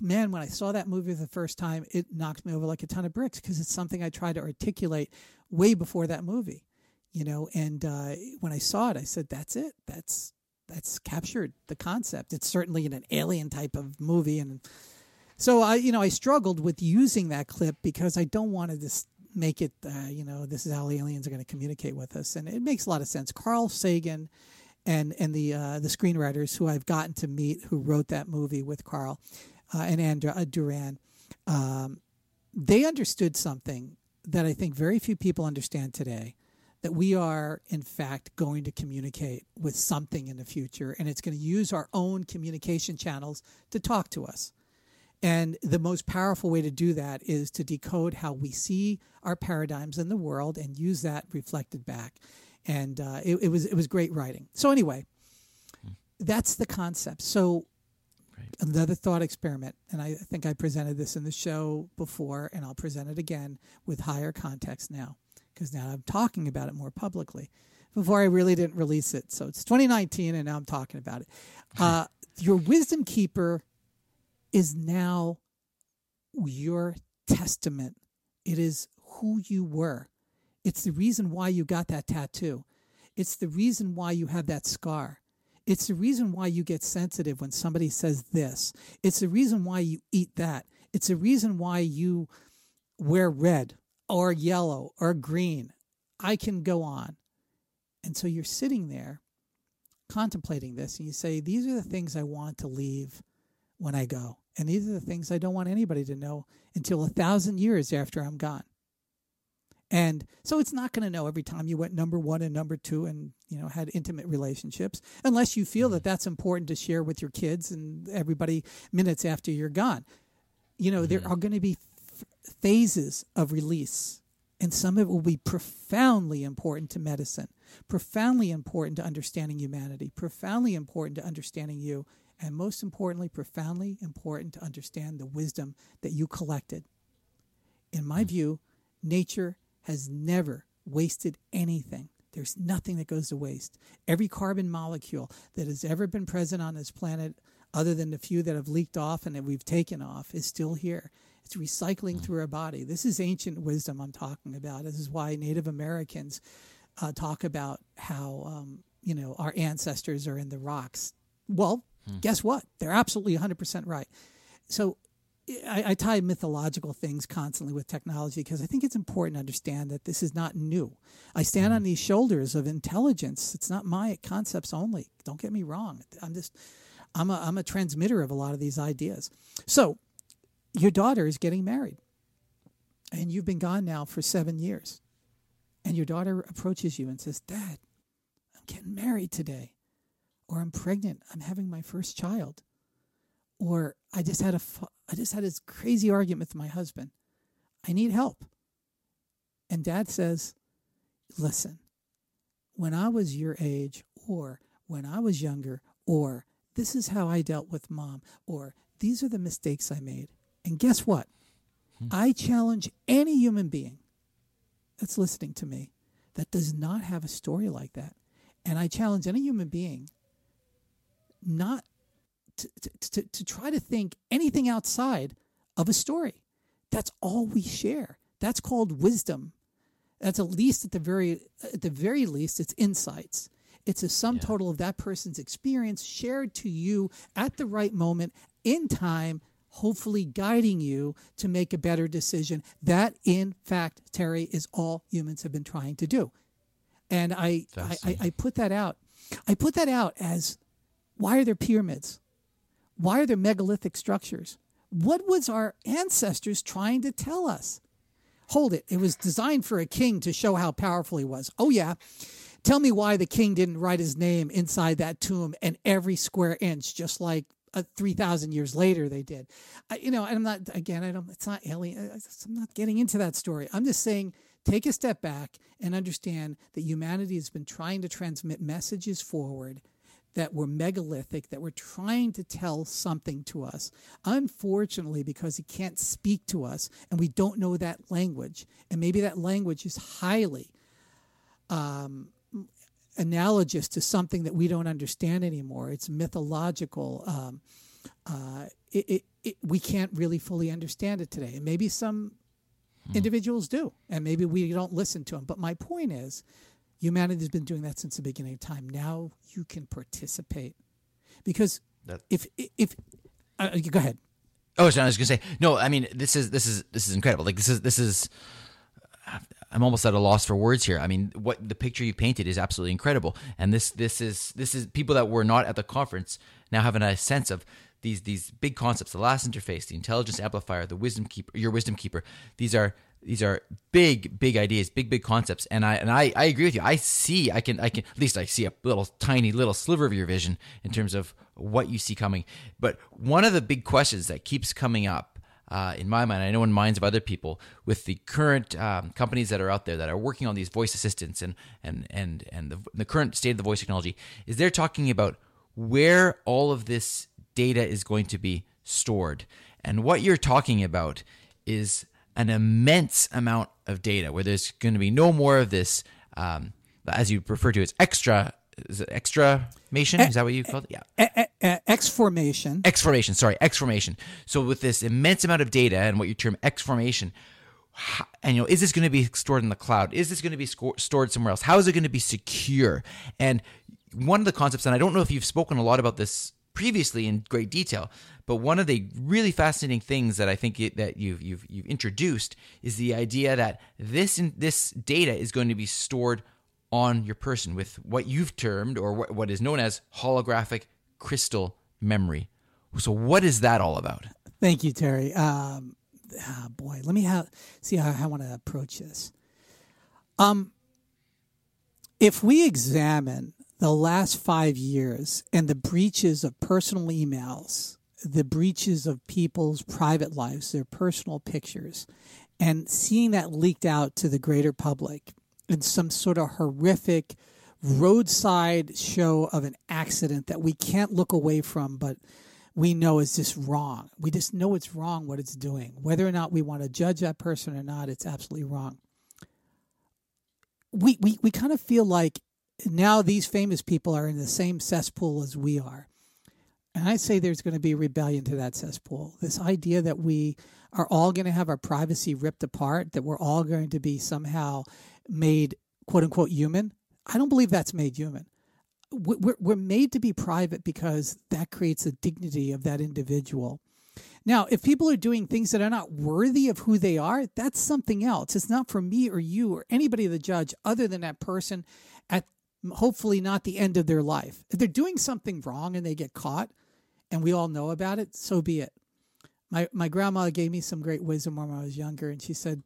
man, when I saw that movie the first time, it knocked me over like a ton of bricks because it's something I tried to articulate way before that movie, you know. And uh, when I saw it, I said, "That's it. That's that's captured the concept. It's certainly in an alien type of movie." And so I, you know, I struggled with using that clip because I don't want to just make it, uh, you know, this is how aliens are going to communicate with us, and it makes a lot of sense. Carl Sagan and and the uh, the screenwriters who I've gotten to meet who wrote that movie with Carl uh, and Andra uh, Druyan, um, they understood something that I think very few people understand today. That we are in fact going to communicate with something in the future, and it's going to use our own communication channels to talk to us. And the most powerful way to do that is to decode how we see our paradigms in the world and use that reflected back and uh, it, it was it was great writing. So anyway, that's the concept. So another thought experiment, and I think I presented this in the show before, and I'll present it again with higher context now because now I'm talking about it more publicly. Before I really didn't release it, so it's 2019, and now I'm talking about it. *laughs* Uh, your wisdom keeper is now your testament. It is who you were. It's the reason why you got that tattoo. It's the reason why you have that scar. It's the reason why you get sensitive when somebody says this. It's the reason why you eat that. It's the reason why you wear red or yellow or green. I can go on. And so you're sitting there contemplating this and you say, These are the things I want to leave when I go. And these are the things I don't want anybody to know until a thousand years after I'm gone. And so it's not going to know every time you went number one and number two and, you know, had intimate relationships, unless you feel that mm-hmm. that's important to share with your kids and everybody minutes after you're gone. You know, there mm-hmm. are going to be phases of release, and some of it will be profoundly important to medicine, profoundly important to understanding humanity, profoundly important to understanding you, and most importantly, profoundly important to understand the wisdom that you collected. In my view, nature has never wasted anything. There's nothing that goes to waste. Every carbon molecule that has ever been present on this planet, other than the few that have leaked off and that we've taken off, is still here. It's recycling through our body. This is ancient wisdom I'm talking about. This is why Native Americans uh, talk about how um, you know our ancestors are in the rocks. Well, guess what? They're absolutely 100% right. So I, I, tie mythological things constantly with technology because I think it's important to understand that this is not new. I stand on these shoulders of intelligence. It's not my concepts only. Don't get me wrong. I'm just, I'm a, I'm a transmitter of a lot of these ideas. So, your daughter is getting married, and you've been gone now for seven years, and your daughter approaches you and says, "Dad, I'm getting married today." or I'm pregnant, I'm having my first child, or I just had a I just had this crazy argument with my husband. I need help. And dad says, "Listen, when I was your age or when I was younger or this is how I dealt with mom or these are the mistakes I made." And guess what? Hmm. I challenge any human being that's listening to me that does not have a story like that. And I challenge any human being not to, to, to, to try to think anything outside of a story. That's all we share. That's called wisdom. That's at least at the very at the very least, it's insights. It's a sum Yeah. total of that person's experience shared to you at the right moment in time, hopefully guiding you to make a better decision. That, in fact, Teri, is all humans have been trying to do. And I, I, I, I put that out. I put that out as why are there pyramids? Why are there megalithic structures? What was our ancestors trying to tell us? Hold it. It was designed for a king to show how powerful he was. Oh, yeah. Tell me why the king didn't write his name inside that tomb and every square inch, just like uh, 3,000 years later they did. I, you know, and I'm not, again, I don't, it's not alien. I'm not getting into that story. I'm just saying take a step back and understand that humanity has been trying to transmit messages forward that were megalithic, that were trying to tell something to us. Unfortunately, because he can't speak to us and we don't know that language, and maybe that language is highly um, analogous to something that we don't understand anymore. It's mythological. Um, uh, it, it, it, we can't really fully understand it today. And maybe some individuals do, and maybe we don't listen to them. But my point is, humanity has been doing that since the beginning of time. Now you can participate because That- if if uh, go ahead. Oh, so I was gonna say no. I mean, this is this is this is incredible. Like this is this is. I'm almost at a loss for words here. I mean, what the picture you painted is absolutely incredible, and this this is this is people that were not at the conference now having a sense of these these big concepts: the last interface, the intelligence amplifier, the wisdom keeper, your wisdom keeper. These are these are big big ideas, big big concepts, and I and I I agree with you. I see, I can I can at least I see a little tiny little sliver of your vision in terms of what you see coming. But one of the big questions that keeps coming up uh, in my mind, I know in minds of other people, with the current um, companies that are out there that are working on these voice assistants and and and and the, the current state of the voice technology, is they're talking about where all of this data is going to be stored. And what you're talking about is an immense amount of data, where there's going to be no more of this, um, as you refer to as extra. Is it extramation? Is that what you called it? Yeah. exformation. X formation, sorry, exformation. So with this immense amount of data and what you term exformation, and you know, is this going to be stored in the cloud? Is this going to be stored somewhere else? How is it going to be secure? And one of the concepts, and I don't know if you've spoken a lot about this previously in great detail, But one of the really fascinating things that I think it, that you've, you've you've introduced is the idea that this this data is going to be stored on your person with what you've termed or what, what is known as holographic crystal memory. So, what is that all about? Thank you, Teri. Um, oh boy, let me have, see how I want to approach this. Um, if we examine the last five years and the breaches of personal emails, the breaches of people's private lives, their personal pictures, and seeing that leaked out to the greater public in some sort of horrific roadside show of an accident that we can't look away from, but we know is just wrong. We just know it's wrong what it's doing. Whether or not we want to judge that person or not, it's absolutely wrong. We, we, we kind of feel like now these famous people are in the same cesspool as we are. And I say there's going to be rebellion to that cesspool. This idea that we are all going to have our privacy ripped apart, that we're all going to be somehow made quote unquote human. I don't believe that's made human. We're, we're made to be private because that creates the dignity of that individual. Now, if people are doing things that are not worthy of who they are, that's something else. It's not for me or you or anybody to judge other than that person at hopefully not the end of their life. If they're doing something wrong and they get caught and we all know about it, so be it. My my grandma gave me some great wisdom when I was younger and she said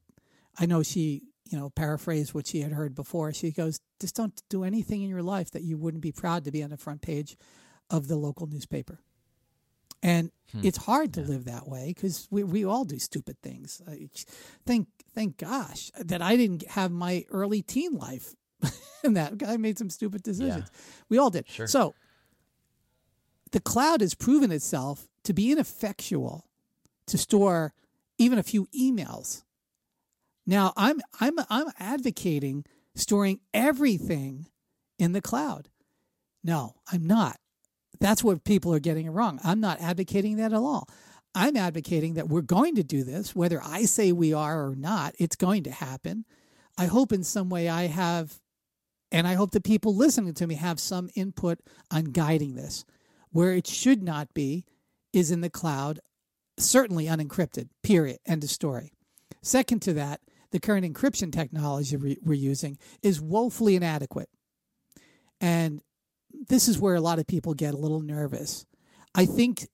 I know she you know, paraphrase what she had heard before. She goes, just don't do anything in your life that you wouldn't be proud to be on the front page of the local newspaper. And hmm. it's hard to yeah. live that way because we, we all do stupid things. I thank thank gosh that I didn't have my early teen life *laughs* and that I made some stupid decisions. Yeah. We all did. Sure. So the cloud has proven itself to be ineffectual to store even a few emails now, I'm I'm I'm advocating storing everything in the cloud. No, I'm not. That's what people are getting it wrong. I'm not advocating that at all. I'm advocating that we're going to do this, whether I say we are or not, it's going to happen. I hope in some way I have, and I hope the people listening to me have some input on guiding this. Where it should not be is in the cloud, certainly unencrypted, period, end of story. Second to that, the current encryption technology we're using is woefully inadequate. And this is where a lot of people get a little nervous. I think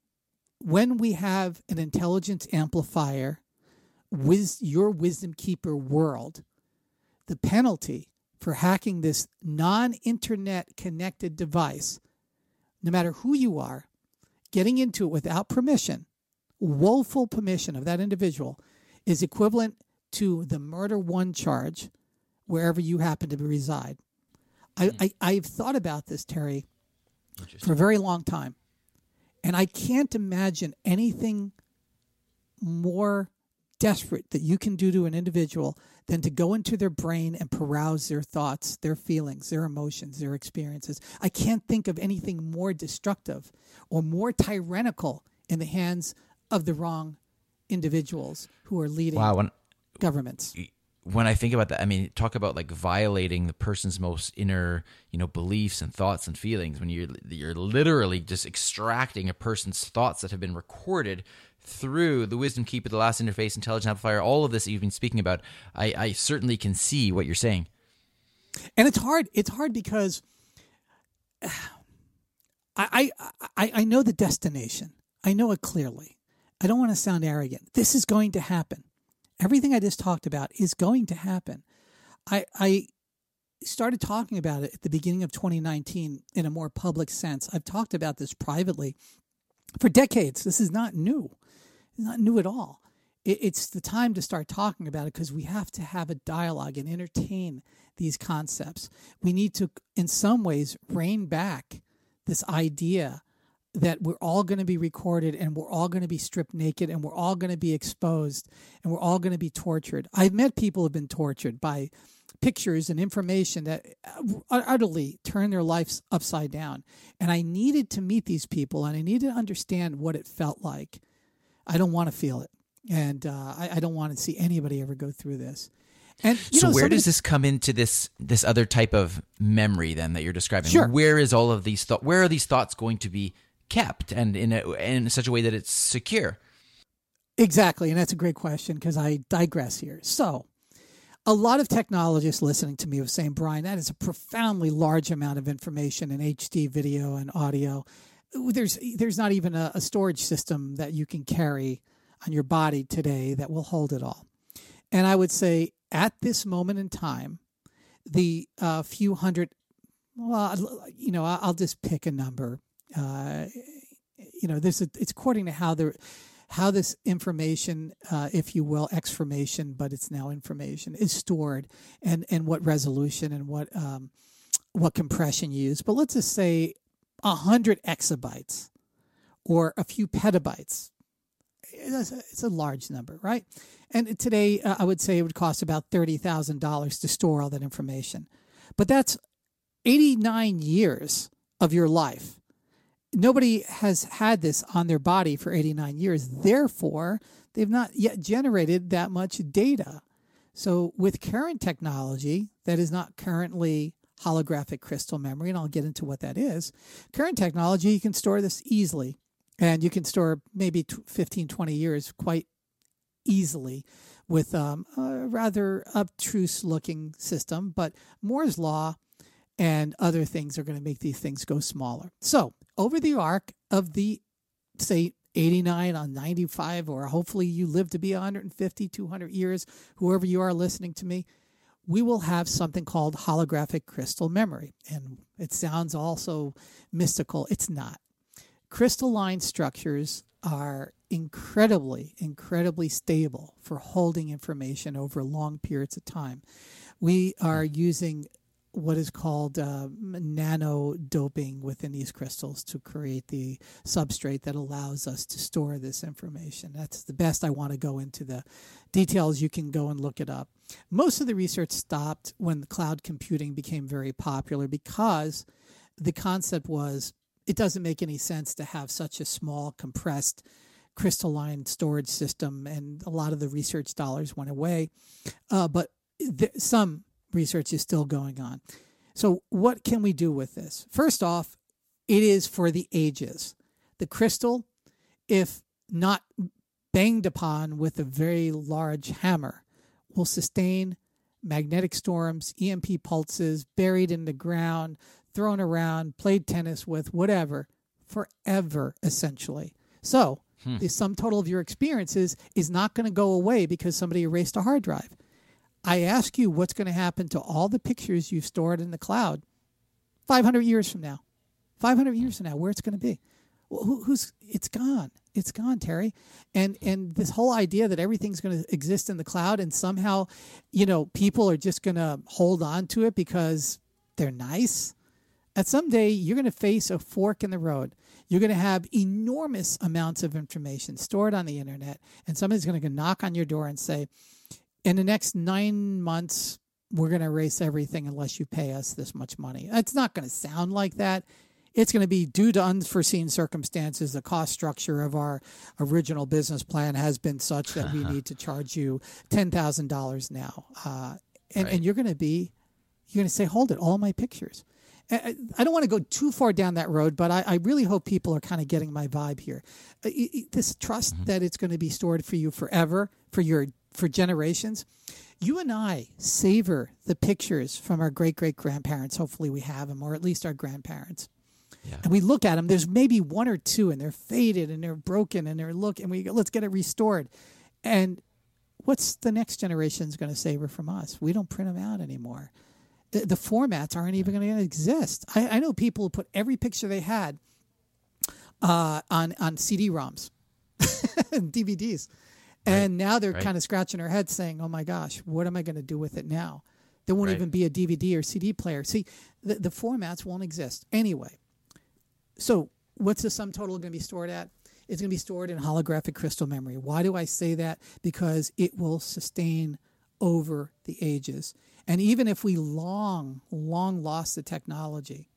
when we have an intelligence amplifier with your wisdom keeper world, the penalty for hacking this non internet connected device, no matter who you are, getting into it without permission, woeful permission of that individual, is equivalent to the murder one charge wherever you happen to reside. I, hmm. I, I've thought about this, Teri, for a very long time. And I can't imagine anything more desperate that you can do to an individual than to go into their brain and peruse their thoughts, their feelings, their emotions, their experiences. I can't think of anything more destructive or more tyrannical in the hands of the wrong individuals who are leading. Wow, when governments. When I think about that, I mean, talk about like violating the person's most inner, you know, beliefs and thoughts and feelings. When you're you're literally just extracting a person's thoughts that have been recorded through the wisdom keeper, the last interface, intelligence amplifier, all of this that you've been speaking about. I, I certainly can see what you're saying. And it's hard. It's hard because *sighs* I, I I know the destination. I know it clearly. I don't want to sound arrogant. This is going to happen everything I just talked about is going to happen. I, I started talking about it at the beginning of 2019 in a more public sense. I've talked about this privately for decades. This is not new. It's not new at all. It, it's the time to start talking about it because we have to have a dialogue and entertain these concepts. We need to, in some ways, rein back this idea that we're all going to be recorded and we're all going to be stripped naked and we're all going to be exposed and we're all going to be tortured. I've met people who've been tortured by pictures and information that uh, utterly turn their lives upside down. And I needed to meet these people and I needed to understand what it felt like. I don't want to feel it. And uh, I, I don't want to see anybody ever go through this. And so, know, where does this come into this this other type of memory then that you're describing? Sure. Where is all of these thought? Where are these thoughts going to be kept and in a, in such a way that it's secure? Exactly, and that's a great question because I digress here. So, a lot of technologists listening to me were saying, Brian, that is a profoundly large amount of information in HD video and audio. There's there's not even a, a storage system that you can carry on your body today that will hold it all. And I would say at this moment in time, the uh, few hundred, well, you know, I'll just pick a number. Uh, you know, this it's according to how the how this information, uh, if you will, exformation, but it's now information, is stored, and and what resolution and what um, what compression you use. But let's just say hundred exabytes or a few petabytes. It's a, it's a large number, right? And today, uh, I would say it would cost about thirty thousand dollars to store all that information. But that's eighty nine years of your life nobody has had this on their body for 89 years. Therefore, they've not yet generated that much data. So, with current technology that is not currently holographic crystal memory, and I'll get into what that is, current technology, you can store this easily. And you can store maybe 15, 20 years quite easily with um, a rather obtruse looking system. But Moore's Law and other things are going to make these things go smaller. So, over the arc of the, say, 89 on 95, or hopefully you live to be 150, 200 years, whoever you are listening to me, we will have something called holographic crystal memory. And it sounds also mystical. It's not. Crystalline structures are incredibly, incredibly stable for holding information over long periods of time. We are using what is called uh, nano doping within these crystals to create the substrate that allows us to store this information. That's the best I want to go into the details. You can go and look it up. Most of the research stopped when cloud computing became very popular because the concept was it doesn't make any sense to have such a small, compressed, crystalline storage system, and a lot of the research dollars went away. Uh, but th- some research is still going on. So, what can we do with this? First off, it is for the ages. The crystal, if not banged upon with a very large hammer, will sustain magnetic storms, EMP pulses, buried in the ground, thrown around, played tennis with, whatever, forever, essentially. So, hmm. the sum total of your experiences is not going to go away because somebody erased a hard drive. I ask you what's going to happen to all the pictures you've stored in the cloud 500 years from now. 500 years from now, where it's going to be. Who, who's it's gone. It's gone, Teri. And and this whole idea that everything's going to exist in the cloud and somehow, you know, people are just going to hold on to it because they're nice. At some day, you're going to face a fork in the road. You're going to have enormous amounts of information stored on the internet, and somebody's going to knock on your door and say, in the next nine months, we're going to erase everything unless you pay us this much money. It's not going to sound like that. It's going to be due to unforeseen circumstances. The cost structure of our original business plan has been such that we *laughs* need to charge you ten thousand dollars now, uh, and right. and you're going to be, you're going to say, hold it, all my pictures. I don't want to go too far down that road, but I, I really hope people are kind of getting my vibe here. Uh, this trust mm-hmm. that it's going to be stored for you forever, for your for generations. You and I savor the pictures from our great great grandparents. Hopefully, we have them, or at least our grandparents. Yeah. And we look at them. There's maybe one or two, and they're faded and they're broken, and they're look, and we go, let's get it restored. And what's the next generation's going to savor from us? We don't print them out anymore. The, the formats aren't even going to exist. I, I, know people who put every picture they had uh, on on CD-ROMs, *laughs* DVDs. And right. now they're right. kind of scratching their heads saying, oh my gosh, what am I going to do with it now? There won't right. even be a DVD or CD player. See, the, the formats won't exist anyway. So, what's the sum total going to be stored at? It's going to be stored in holographic crystal memory. Why do I say that? Because it will sustain over the ages. And even if we long, long lost the technology,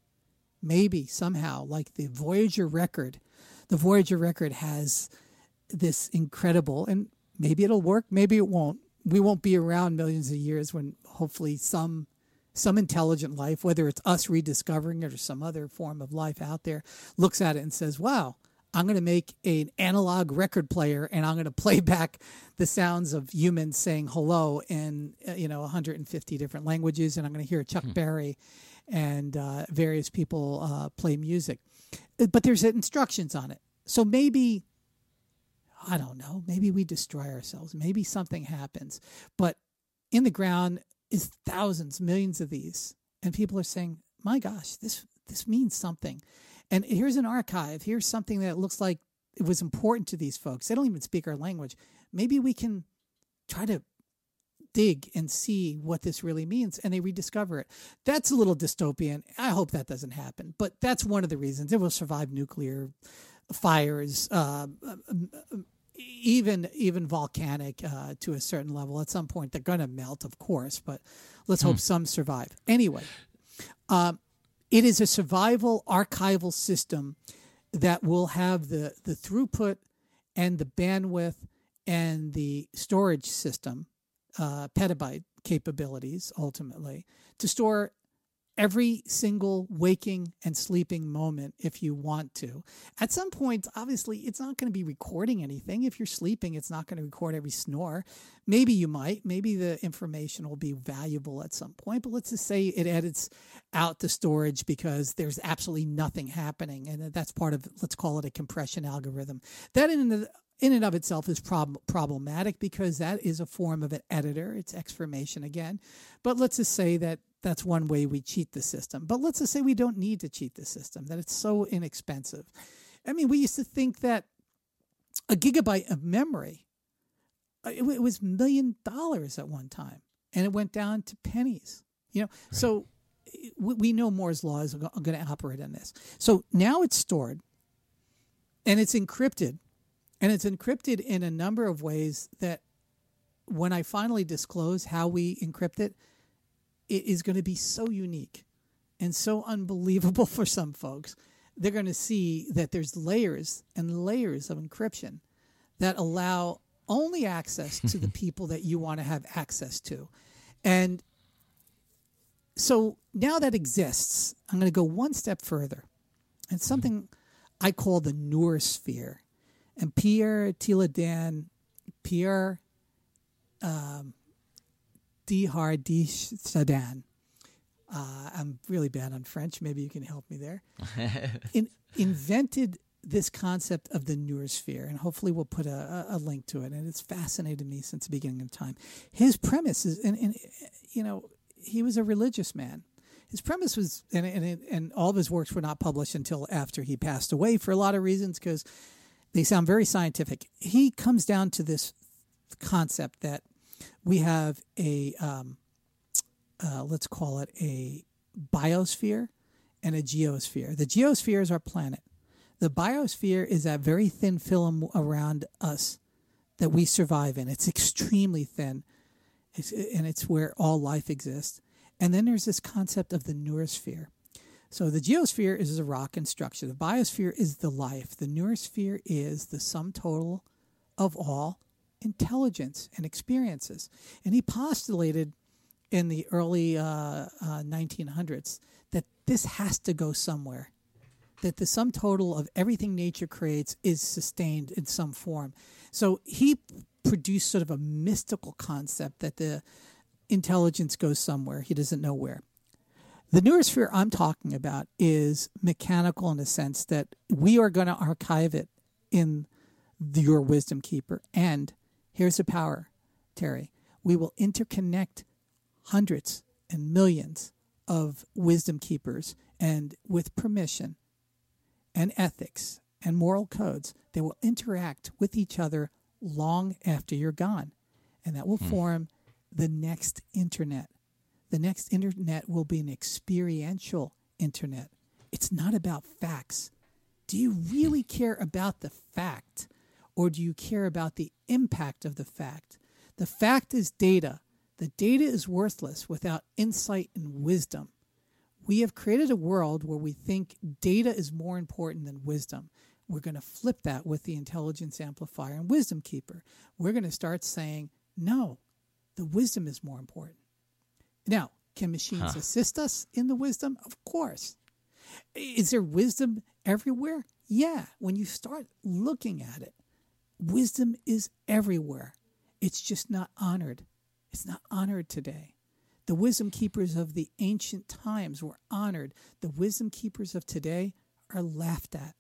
maybe somehow, like the Voyager record, the Voyager record has this incredible, and maybe it'll work, maybe it won't. We won't be around millions of years when hopefully some some intelligent life, whether it's us rediscovering it or some other form of life out there, looks at it and says, wow, I'm going to make an analog record player and I'm going to play *laughs* back the sounds of humans saying hello in uh, you know 150 different languages, and I'm going to hear Chuck Berry and uh, various people uh, play music. Uh, But there's instructions on it, so maybe I don't know. Maybe we destroy ourselves. Maybe something happens, but in the ground is thousands, millions of these, and people are saying, "My gosh, this this means something." And here's an archive. Here's something that looks like it was important to these folks. They don't even speak our language. Maybe we can try to dig and see what this really means and they rediscover it. That's a little dystopian. I hope that doesn't happen. But that's one of the reasons it will survive nuclear fires, uh, even even volcanic uh, to a certain level. At some point, they're going to melt, of course, but let's hope some survive. Anyway, um, it is a survival archival system that will have the, the throughput and the bandwidth and the storage system, uh, petabyte capabilities ultimately, to store every single waking and sleeping moment if you want to. At some point, obviously, it's not going to be recording anything. If you're sleeping, it's not going to record every snore. Maybe you might. Maybe the information will be valuable at some point, but let's just say it edits out the storage because there's absolutely nothing happening. And that's part of, let's call it a compression algorithm. That in in and of itself is prob- problematic because that is a form of an editor. It's exformation again. But let's just say that that's one way we cheat the system. But let's just say we don't need to cheat the system, that it's so inexpensive. I mean, we used to think that a gigabyte of memory, uh, it, it was million dollars at one time, and it went down to pennies. You know, so we, we know Moore's law is going to operate on this. So now it's stored, and it's encrypted, and it's encrypted in a number of ways that when I finally disclose how we encrypt it, it is going to be so unique and so unbelievable *laughs* for some folks. They're going to see that there's layers and layers of encryption that allow only access to the *laughs* people that you want to have access to. And so now that exists, I'm going to go one step further. And something I call the noosphere. And Pierre Tiladan, Pierre um, Dihar D. Sadan. Uh, I'm really bad on French. Maybe you can help me there. *laughs* In, invented this concept of the noosphere, and hopefully we'll put a, a, a link to it. And it's fascinated me since the beginning of time. His premise is, and, and you know, he was a religious man. His premise was, and, and, and all of his works were not published until after he passed away for a lot of reasons because they sound very scientific. He comes down to this concept that we have a um, uh, let's call it a biosphere and a geosphere. The geosphere is our planet. The biosphere is that very thin film around us that we survive in. It's extremely thin, it's, and it's where all life exists. And then there's this concept of the noosphere. So the geosphere is a rock and structure. The biosphere is the life. The noosphere is the sum total of all intelligence and experiences. And he postulated in the early uh, uh, 1900s that this has to go somewhere, that the sum total of everything nature creates is sustained in some form. So he produced sort of a mystical concept that the intelligence goes somewhere, he doesn't know where. The noosphere I'm talking about is mechanical in the sense that we are going to archive it in the, your wisdom keeper and Here's the power, Teri. We will interconnect hundreds and millions of wisdom keepers, and with permission and ethics and moral codes, they will interact with each other long after you're gone. And that will Hmm. form the next internet. The next internet will be an experiential internet. It's not about facts. Do you really care about the fact? or do you care about the impact of the fact? The fact is data. The data is worthless without insight and wisdom. We have created a world where we think data is more important than wisdom. We're going to flip that with the intelligence amplifier and wisdom keeper. We're going to start saying, no, the wisdom is more important. Now, Can machines assist us in the wisdom? Of course. Is there wisdom everywhere? Yeah. When you start looking at it, wisdom is everywhere. It's just not honored. It's not honored today. The wisdom keepers of the ancient times were honored. The wisdom keepers of today are laughed at.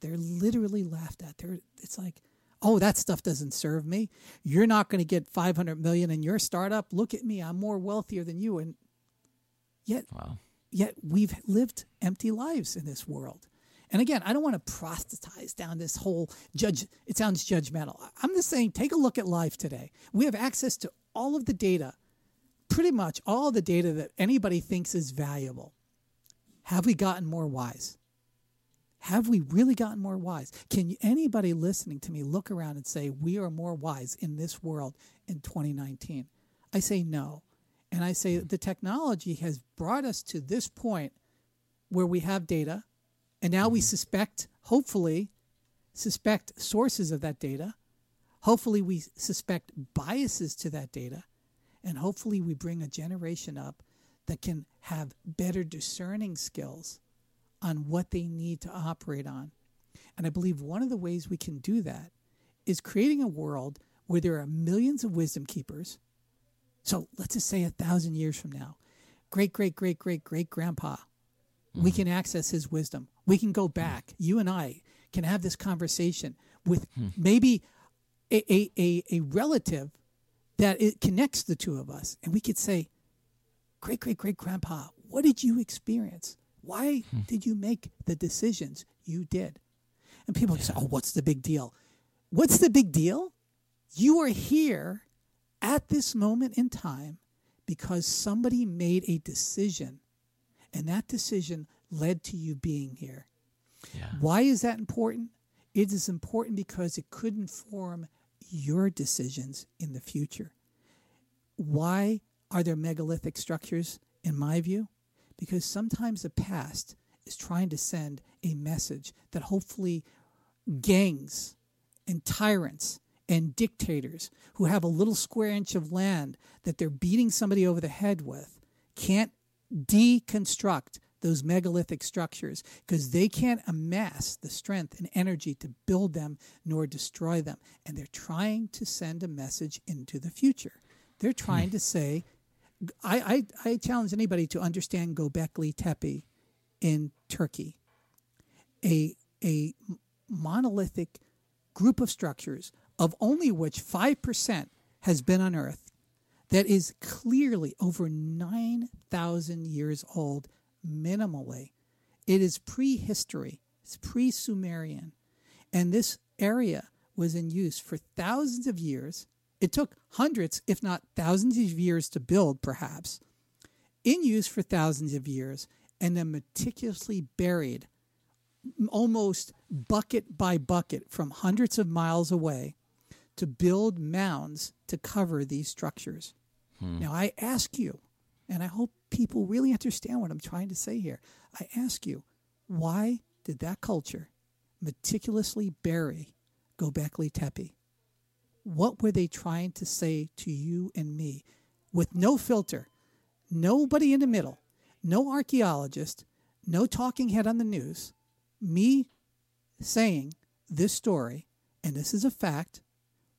They're literally laughed at. They're, it's like, oh, that stuff doesn't serve me. You're not going to get 500 million in your startup. Look at me. I'm more wealthier than you. And yet, Wow. yet we've lived empty lives in this world. And again, I don't want to proselytize down this whole judge. It sounds judgmental. I'm just saying, take a look at life today. We have access to all of the data, pretty much all the data that anybody thinks is valuable. Have we gotten more wise? Have we really gotten more wise? Can anybody listening to me look around and say we are more wise in this world in 2019? I say no. And I say the technology has brought us to this point where we have data and now we mm-hmm. suspect, hopefully, suspect sources of that data. Hopefully, we suspect biases to that data. And hopefully, we bring a generation up that can have better discerning skills on what they need to operate on. And I believe one of the ways we can do that is creating a world where there are millions of wisdom keepers. So let's just say a thousand years from now, great, great, great, great, great grandpa, we mm-hmm. can access his wisdom. We can go back. You and I can have this conversation with hmm. maybe a, a, a, a relative that it connects the two of us. And we could say, great, great, great grandpa, what did you experience? Why hmm. did you make the decisions you did? And people say, oh, what's the big deal? What's the big deal? You are here at this moment in time because somebody made a decision, and that decision led to you being here. Yeah. Why is that important? It is important because it could inform your decisions in the future. Why are there megalithic structures, in my view? Because sometimes the past is trying to send a message that hopefully gangs and tyrants and dictators who have a little square inch of land that they're beating somebody over the head with can't deconstruct those megalithic structures because they can't amass the strength and energy to build them nor destroy them. And they're trying to send a message into the future. They're trying hmm. to say, I, I, I challenge anybody to understand Gobekli Tepe in Turkey, a, a monolithic group of structures of only which 5% has been unearthed that is clearly over 9,000 years old minimally. It is prehistory, it's pre Sumerian. And this area was in use for thousands of years. It took hundreds, if not thousands of years to build, perhaps, in use for thousands of years, and then meticulously buried almost bucket by bucket from hundreds of miles away to build mounds to cover these structures. Hmm. Now, I ask you, and I hope people really understand what I'm trying to say here. I ask you, why did that culture meticulously bury Gobekli Tepe? What were they trying to say to you and me with no filter, nobody in the middle, no archaeologist, no talking head on the news? Me saying this story, and this is a fact.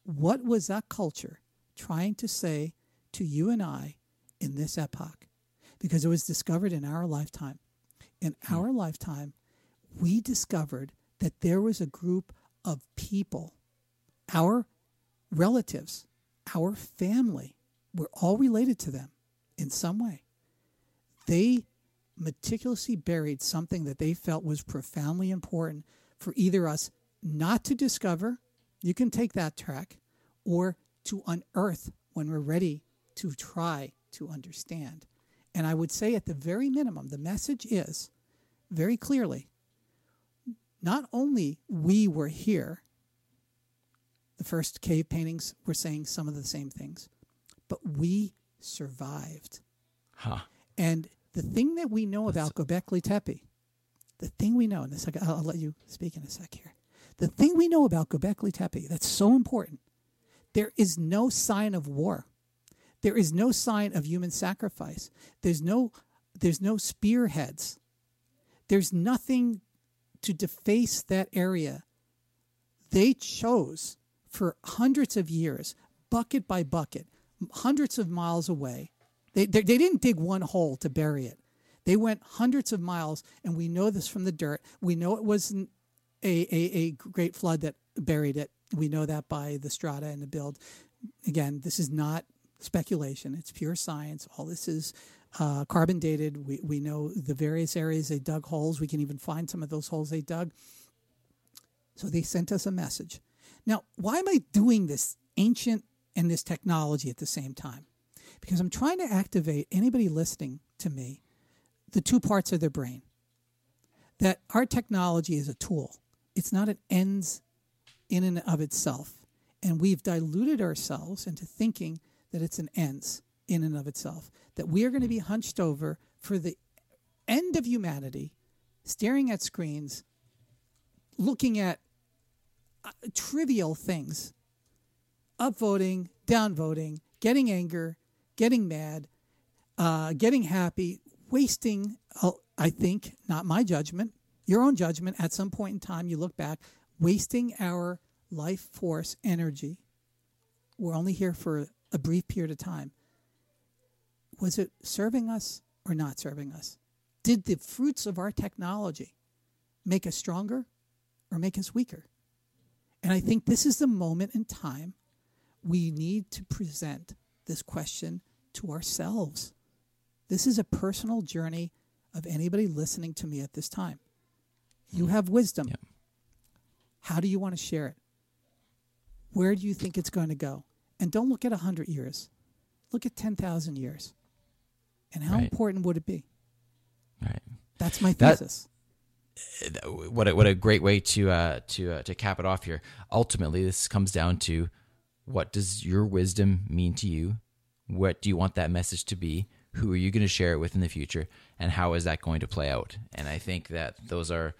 What was that culture trying to say to you and I in this epoch? Because it was discovered in our lifetime. In hmm. our lifetime, we discovered that there was a group of people, our relatives, our family, we're all related to them in some way. They meticulously buried something that they felt was profoundly important for either us not to discover, you can take that track, or to unearth when we're ready to try to understand. And I would say, at the very minimum, the message is very clearly not only we were here, the first cave paintings were saying some of the same things, but we survived. Huh. And the thing that we know about Gobekli Tepe, the thing we know, in a second, I'll, I'll let you speak in a sec here. The thing we know about Gobekli Tepe that's so important, there is no sign of war. There is no sign of human sacrifice. There's no there's no spearheads. There's nothing to deface that area. They chose for hundreds of years, bucket by bucket, hundreds of miles away. They, they, they didn't dig one hole to bury it. They went hundreds of miles, and we know this from the dirt. We know it wasn't a, a, a great flood that buried it. We know that by the strata and the build. Again, this is not speculation, it's pure science. All this is uh, carbon dated. We, we know the various areas they dug holes. We can even find some of those holes they dug. So they sent us a message. Now, why am I doing this ancient and this technology at the same time? Because I'm trying to activate anybody listening to me the two parts of their brain. That our technology is a tool, it's not an ends in and of itself. And we've diluted ourselves into thinking that it's an ends in and of itself. That we are going to be hunched over for the end of humanity, staring at screens, looking at trivial things upvoting, downvoting, getting anger, getting mad, uh, getting happy, wasting, uh, I think, not my judgment, your own judgment, at some point in time, you look back, wasting our life force energy. We're only here for a brief period of time. Was it serving us or not serving us? Did the fruits of our technology make us stronger or make us weaker? And I think this is the moment in time we need to present this question to ourselves. This is a personal journey of anybody listening to me at this time. You have wisdom. Yep. How do you want to share it? Where do you think it's going to go? And don't look at 100 years. Look at 10,000 years. And how Right. important would it be? Right. That's my thesis. What a, what a great way to uh, to uh, to cap it off here. Ultimately, this comes down to what does your wisdom mean to you? What do you want that message to be? Who are you going to share it with in the future? And how is that going to play out? And I think that those are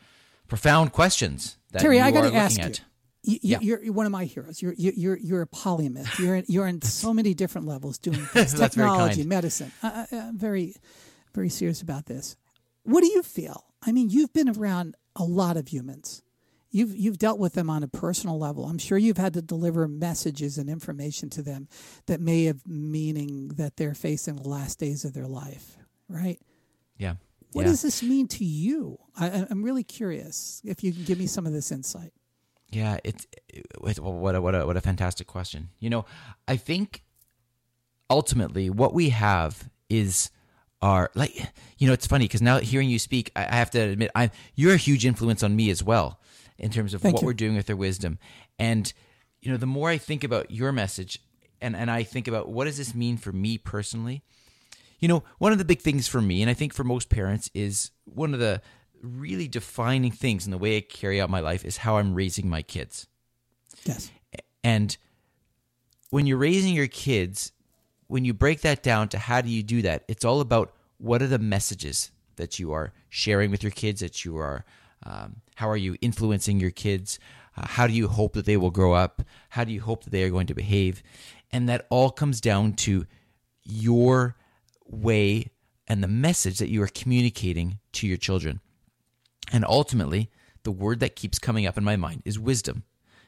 profound questions that Teri, you I got to ask at. you. You, Yeah. You're, one of my heroes. You're you're you're, a polymath. You're in, you're in *laughs* so many different levels doing *laughs* things. Technology, medicine. I, I'm very very serious about this. What do you feel? I mean, you've been around a lot of humans. You've you've dealt with them on a personal level. I'm sure you've had to deliver messages and information to them that may have meaning that they're facing the last days of their life. Right? Yeah. What yeah. does this mean to you? I, I'm really curious if you can give me some of this insight. Yeah, it's it, what a, what a what a fantastic question. You know, I think ultimately what we have is our like you know it's funny because now hearing you speak, I, I have to admit I'm you're a huge influence on me as well in terms of Thank what you. we're doing with their wisdom, and you know the more I think about your message and and I think about what does this mean for me personally. You know, one of the big things for me, and I think for most parents, is one of the really defining things in the way I carry out my life is how I'm raising my kids. Yes. And when you're raising your kids, when you break that down to how do you do that, it's all about what are the messages that you are sharing with your kids, that you are, um, how are you influencing your kids? Uh, how do you hope that they will grow up? How do you hope that they are going to behave? And that all comes down to your way and the message that you are communicating to your children. And ultimately, the word that keeps coming up in my mind is wisdom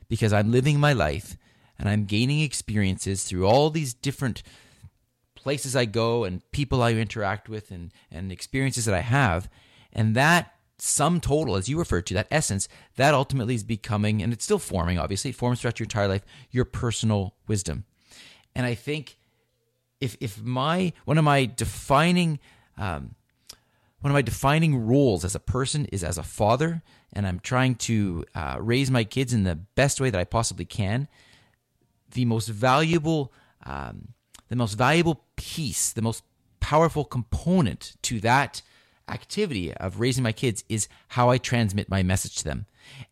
because I'm living my life and I'm gaining experiences through all these different places I go and people I interact with and, and experiences that I have. And that sum total, as you referred to, that essence, that ultimately is becoming, and it's still forming, obviously, it forms throughout your entire life, your personal wisdom. And I think if if my one of my defining um, one of my defining roles as a person is as a father, and I'm trying to uh, raise my kids in the best way that I possibly can. The most valuable, um, the most valuable piece, the most powerful component to that activity of raising my kids is how I transmit my message to them,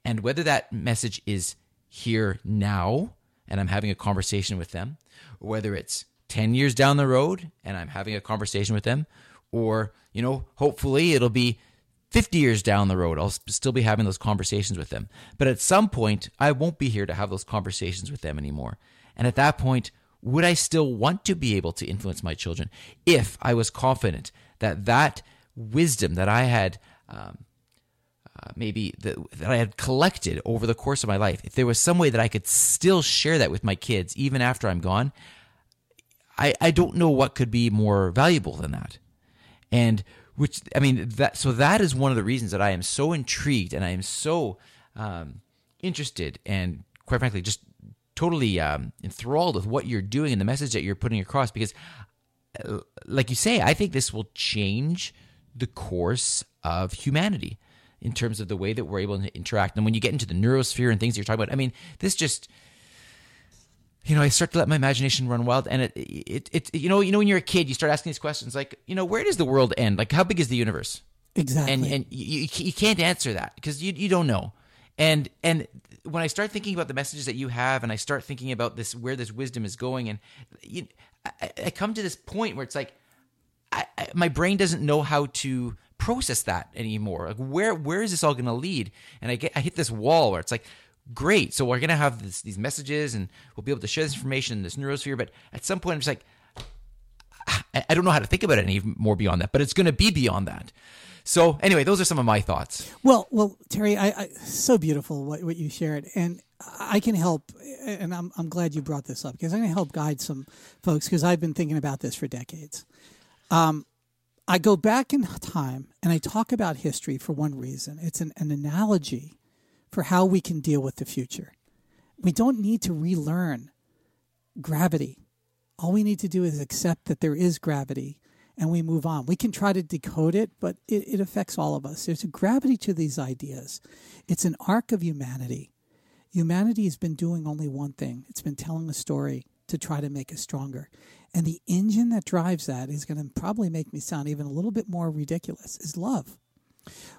and whether that message is here now and I'm having a conversation with them, or whether it's 10 years down the road and I'm having a conversation with them, or, you know, hopefully it'll be 50 years down the road. I'll still be having those conversations with them. But at some point, I won't be here to have those conversations with them anymore. And at that point, would I still want to be able to influence my children if I was confident that that wisdom that I had um, uh, maybe that, that I had collected over the course of my life, if there was some way that I could still share that with my kids even after I'm gone, I, I don't know what could be more valuable than that. And which I mean that so that is one of the reasons that I am so intrigued and I am so um, interested and quite frankly just totally um, enthralled with what you're doing and the message that you're putting across because uh, like you say I think this will change the course of humanity in terms of the way that we're able to interact and when you get into the neurosphere and things you're talking about I mean this just you know, I start to let my imagination run wild, and it, it, it, you know, you know, when you're a kid, you start asking these questions like, you know, where does the world end? Like, how big is the universe? Exactly. And and you, you can't answer that because you you don't know. And and when I start thinking about the messages that you have, and I start thinking about this, where this wisdom is going, and you, I, I come to this point where it's like, I, I, my brain doesn't know how to process that anymore. Like, where where is this all going to lead? And I get I hit this wall where it's like great. So we're going to have this, these messages and we'll be able to share this information in this neurosphere. But at some point, I'm just like, I don't know how to think about it any more beyond that, but it's going to be beyond that. So anyway, those are some of my thoughts. Well, well, Teri, I, I so beautiful what, what you shared, and I can help, and I'm I'm glad you brought this up because I'm going to help guide some folks because I've been thinking about this for decades. Um, I go back in time and I talk about history for one reason. It's an, an analogy for how we can deal with the future. We don't need to relearn gravity. All we need to do is accept that there is gravity and we move on. We can try to decode it, but it, it affects all of us. There's a gravity to these ideas. It's an arc of humanity. Humanity has been doing only one thing it's been telling a story to try to make us stronger. And the engine that drives that is going to probably make me sound even a little bit more ridiculous is love.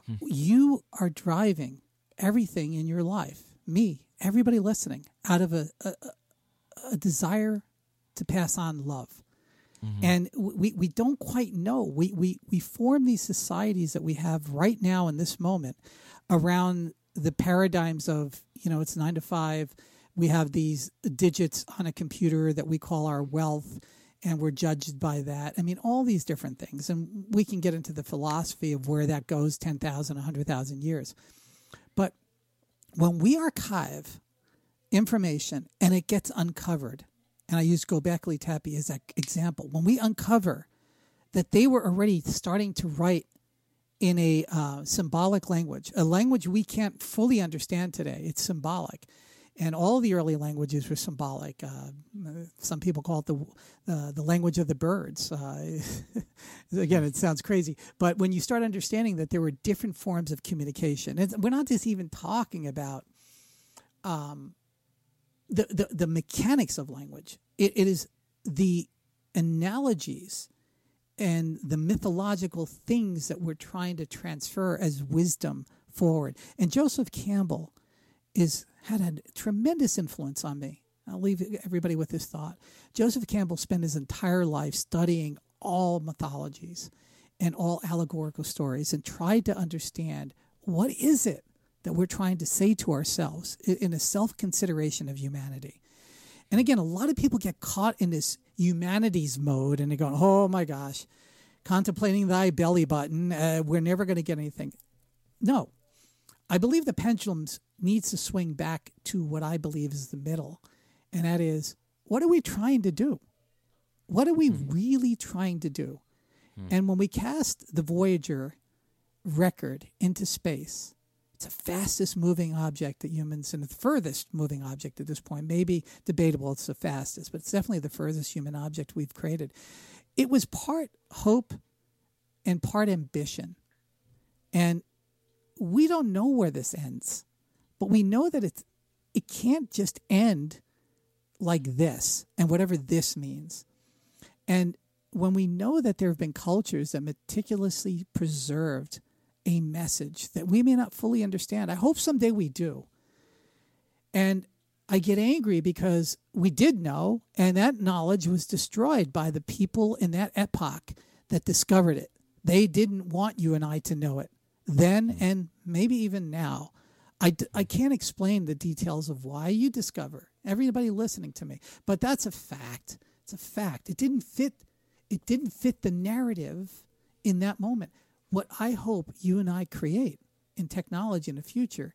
Hmm. You are driving everything in your life, me, everybody listening, out of a, a, a desire to pass on love. Mm-hmm. And we, we don't quite know. We, we, we form these societies that we have right now in this moment around the paradigms of, you know, it's nine to five. We have these digits on a computer that we call our wealth, and we're judged by that. I mean, all these different things. And we can get into the philosophy of where that goes 10,000, 100,000 years. But when we archive information and it gets uncovered, and I use Gobekli Tepe as an example, when we uncover that they were already starting to write in a uh, symbolic language, a language we can't fully understand today. It's symbolic. And all the early languages were symbolic. Uh, some people call it the uh, the language of the birds. Uh, *laughs* again, it sounds crazy, but when you start understanding that there were different forms of communication, and we're not just even talking about um, the, the the mechanics of language. It, it is the analogies and the mythological things that we're trying to transfer as wisdom forward. And Joseph Campbell is had a tremendous influence on me. I'll leave everybody with this thought. Joseph Campbell spent his entire life studying all mythologies and all allegorical stories and tried to understand what is it that we're trying to say to ourselves in a self consideration of humanity. And again, a lot of people get caught in this humanities mode and they go, oh my gosh, contemplating thy belly button, uh, we're never going to get anything. No, I believe the pendulums needs to swing back to what I believe is the middle, and that is what are we trying to do? What are we mm-hmm. really trying to do? Mm-hmm. And when we cast the Voyager record into space, it's the fastest moving object that humans, and the furthest moving object at this point. Maybe debatable it's the fastest, but it's definitely the furthest human object we've created. It was part hope and part ambition. And we don't know where this ends, but we know that it's it can't just end like this and whatever this means. And when we know that there have been cultures that meticulously preserved a message that we may not fully understand, I hope someday we do. And I get angry because we did know, and that knowledge was destroyed by the people in that epoch that discovered it. They didn't want you and I to know it then hmm. and maybe even now. I, I can't explain the details of why you discover Everybody listening to me. But that's a fact. It's a fact. It didn't fit it didn't fit the narrative in that moment. What I hope you and I create in technology in the future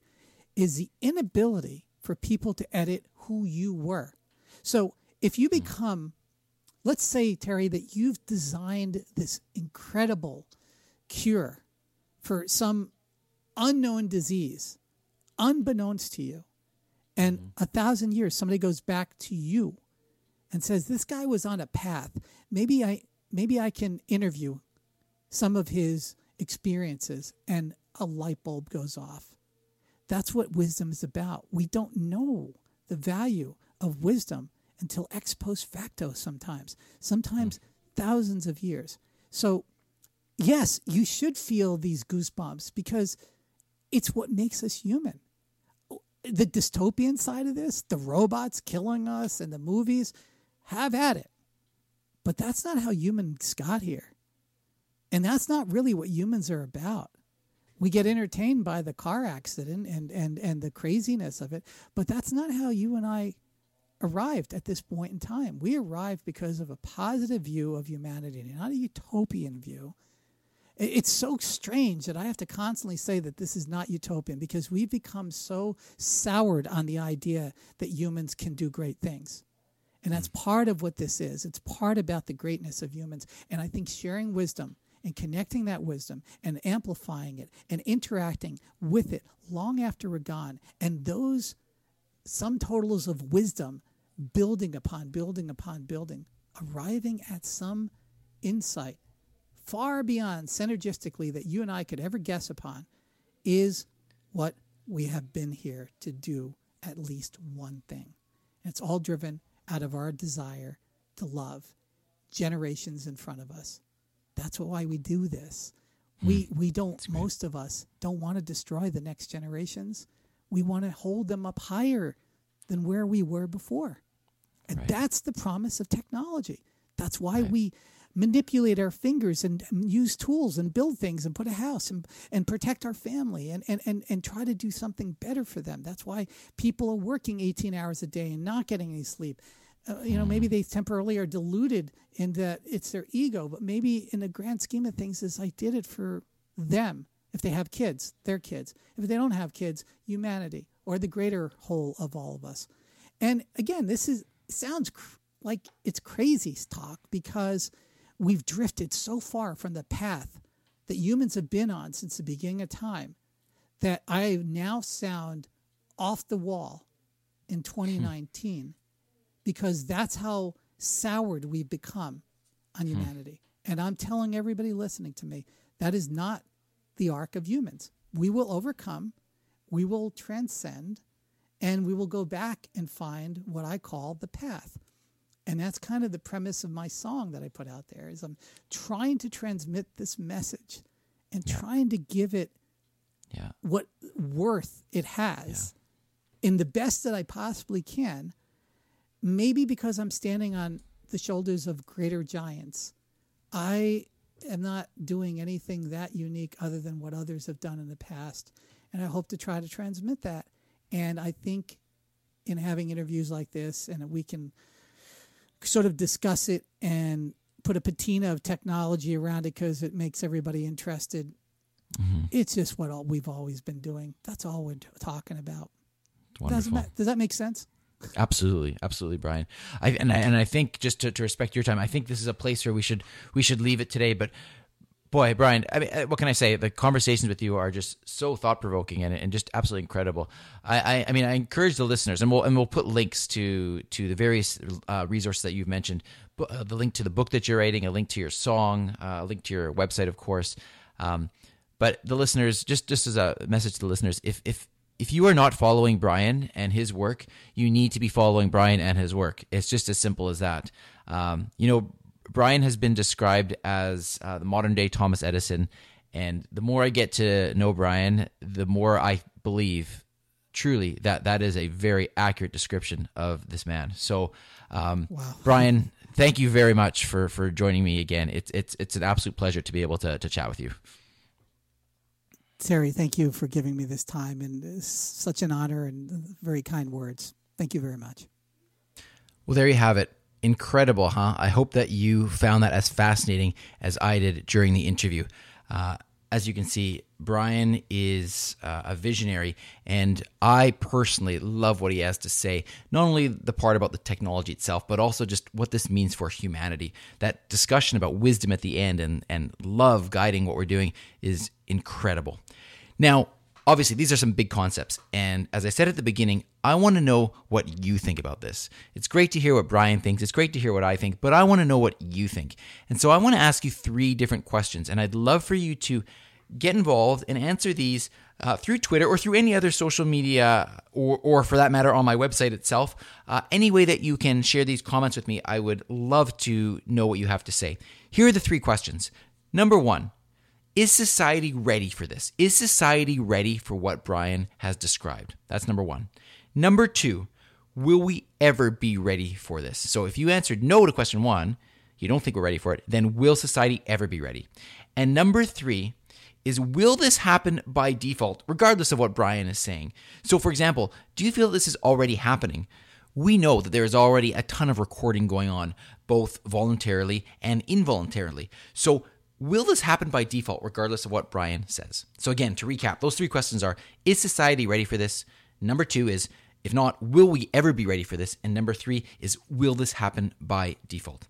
is the inability for people to edit who you were. So if you hmm. become, let's say, Teri, that you've designed this incredible cure for some unknown disease, unbeknownst to you, and mm-hmm. a thousand years somebody goes back to you and says, This guy was on a path. Maybe I maybe I can interview some of his experiences and a light bulb goes off. That's what wisdom is about. We don't know the value of wisdom until ex post facto sometimes, sometimes hmm. thousands of years. So, yes, you should feel these goosebumps because it's what makes us human. The dystopian side of this, the robots killing us and the movies, have at it. But that's not how humans got here. And that's not really what humans are about. We get entertained by the car accident and, and, and the craziness of it, but that's not how you and I arrived at this point in time. We arrived because of a positive view of humanity, not a utopian view. It's so strange that I have to constantly say that this is not utopian because we've become so soured on the idea that humans can do great things. And that's hmm. part of what this is. It's part about the greatness of humans. And I think sharing wisdom and connecting that wisdom and amplifying it and interacting with it long after we're gone, and those sum totals of wisdom building upon building upon building, arriving at some insight far beyond synergistically that you and I could ever guess upon is what we have been here to do at least one thing. And it's all driven out of our desire to love generations in front of us. That's why we do this. We Hmm. we don't most of us don't want to destroy the next generations. We want to hold them up higher than where we were before. And Right. that's the promise of technology. That's why we manipulate our fingers and, and use tools and build things and put a house and, and protect our family and, and, and, and try to do something better for them. That's why people are working 18 hours a day and not getting any sleep. Uh, you know, maybe they temporarily are deluded in that it's their ego, but maybe in the grand scheme of things, is I did it for them. If they have kids, their kids. If they don't have kids, humanity or the greater whole of all of us. And again, this is sounds cr- like it's crazy talk because we've drifted so far from the path that humans have been on since the beginning of time that I now sound off the wall in 2019 because that's how soured we've become on hmm. humanity. And I'm telling everybody listening to me that is not the arc of humans. We will overcome, we will transcend, and we will go back and find what I call the path. And that's kind of the premise of my song that I put out there is I'm trying to transmit this message and trying to give it Yeah. what worth it has in the best that I possibly can. Maybe because I'm standing on the shoulders of greater giants, I am not doing anything that unique other than what others have done in the past. And I hope to try to transmit that. And I think in having interviews like this, and we can sort of discuss it and put a patina of technology around it because it makes everybody interested. Mm-hmm. It's just what all, we've always been doing. That's all we're t- talking about. Does, that, does that make sense? Absolutely, absolutely, Brian. I and I, and I think just to, to respect your time, I think this is a place where we should we should leave it today. But boy, Brian, I mean, uh, what can I say? The conversations with you are just so thought provoking and, and just absolutely incredible. I, I I mean, I encourage the listeners, and we'll and we'll put links to to the various uh, resources that you've mentioned. Bu- Uh, the link to the book that you're writing, a link to your song, uh, a link to your website, of course. Um, but the listeners, just just as a message to the listeners, if if if you are not following Brian and his work, you need to be following Brian and his work. It's just as simple as that. Um, you know, Brian has been described as uh, the modern day Thomas Edison, and the more I get to know Brian, the more I believe truly that that is a very accurate description of this man. So, um, Wow. Brian, thank you very much for for joining me again. It's it's it's an absolute pleasure to be able to to chat with you. Teri, thank you for giving me this time and such an honor and very kind words. Thank you very much. Well, there you have it. Incredible, huh? I hope that you found that as fascinating as I did during the interview. Uh, as you can see, Brian is uh, a visionary, and I personally love what he has to say. Not only the part about the technology itself, but also just what this means for humanity. That discussion about wisdom at the end and, and love guiding what we're doing is incredible. Now, obviously, these are some big concepts. And as I said at the beginning, I want to know what you think about this. It's great to hear what Brian thinks. It's great to hear what I think, but I want to know what you think. And so I want to ask you three different questions. And I'd love for you to get involved and answer these uh, through Twitter or through any other social media, or, or for that matter, on my website itself. Uh, any way that you can share these comments with me, I would love to know what you have to say. Here are the three questions. Number one, is society ready for this? Is society ready for what Brian has described? That's number one. Number two, will we ever be ready for this? So if you answered no to question one, you don't think we're ready for it, then will society ever be ready? And number three, is will this happen by default, regardless of what Brian is saying? So, for example, do you feel this is already happening? We know that there is already a ton of recording going on, both voluntarily and involuntarily. So, will this happen by default, regardless of what Brian says? So, again, to recap, those three questions are Is society ready for this? Number two is, if not, will we ever be ready for this? And number three is, will this happen by default?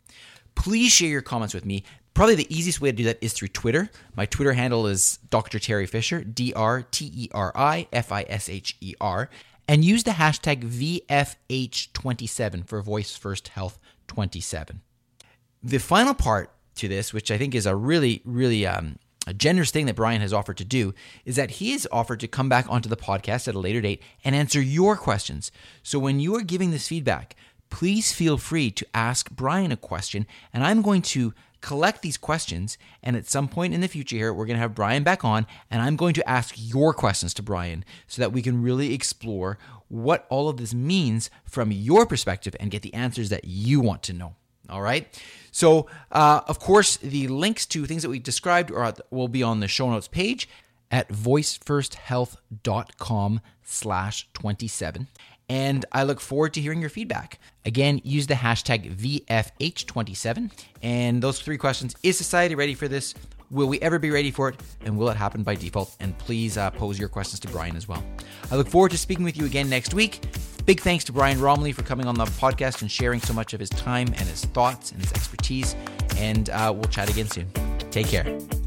Please share your comments with me. Probably the easiest way to do that is through Twitter. My Twitter handle is Dr. Teri Fisher, D R T E R I F I S H E R, and use the hashtag VFH27 for Voice First Health 27. The final part to this, which I think is a really, really um, a generous thing that Brian has offered to do, is that he has offered to come back onto the podcast at a later date and answer your questions. So when you are giving this feedback, please feel free to ask Brian a question, and I'm going to collect these questions. And at some point in the future here, we're going to have Brian back on, and I'm going to ask your questions to Brian so that we can really explore what all of this means from your perspective and get the answers that you want to know. All right. So, uh, of course, the links to things that we described are, will be on the show notes page at voicefirsthealth.com slash 27 and I look forward to hearing your feedback. Again, use the hashtag VFH27. And those three questions Is society ready for this? Will we ever be ready for it? And will it happen by default? And please uh, pose your questions to Brian as well. I look forward to speaking with you again next week. Big thanks to Brian Roemmele for coming on the podcast and sharing so much of his time and his thoughts and his expertise. And uh, we'll chat again soon. Take care.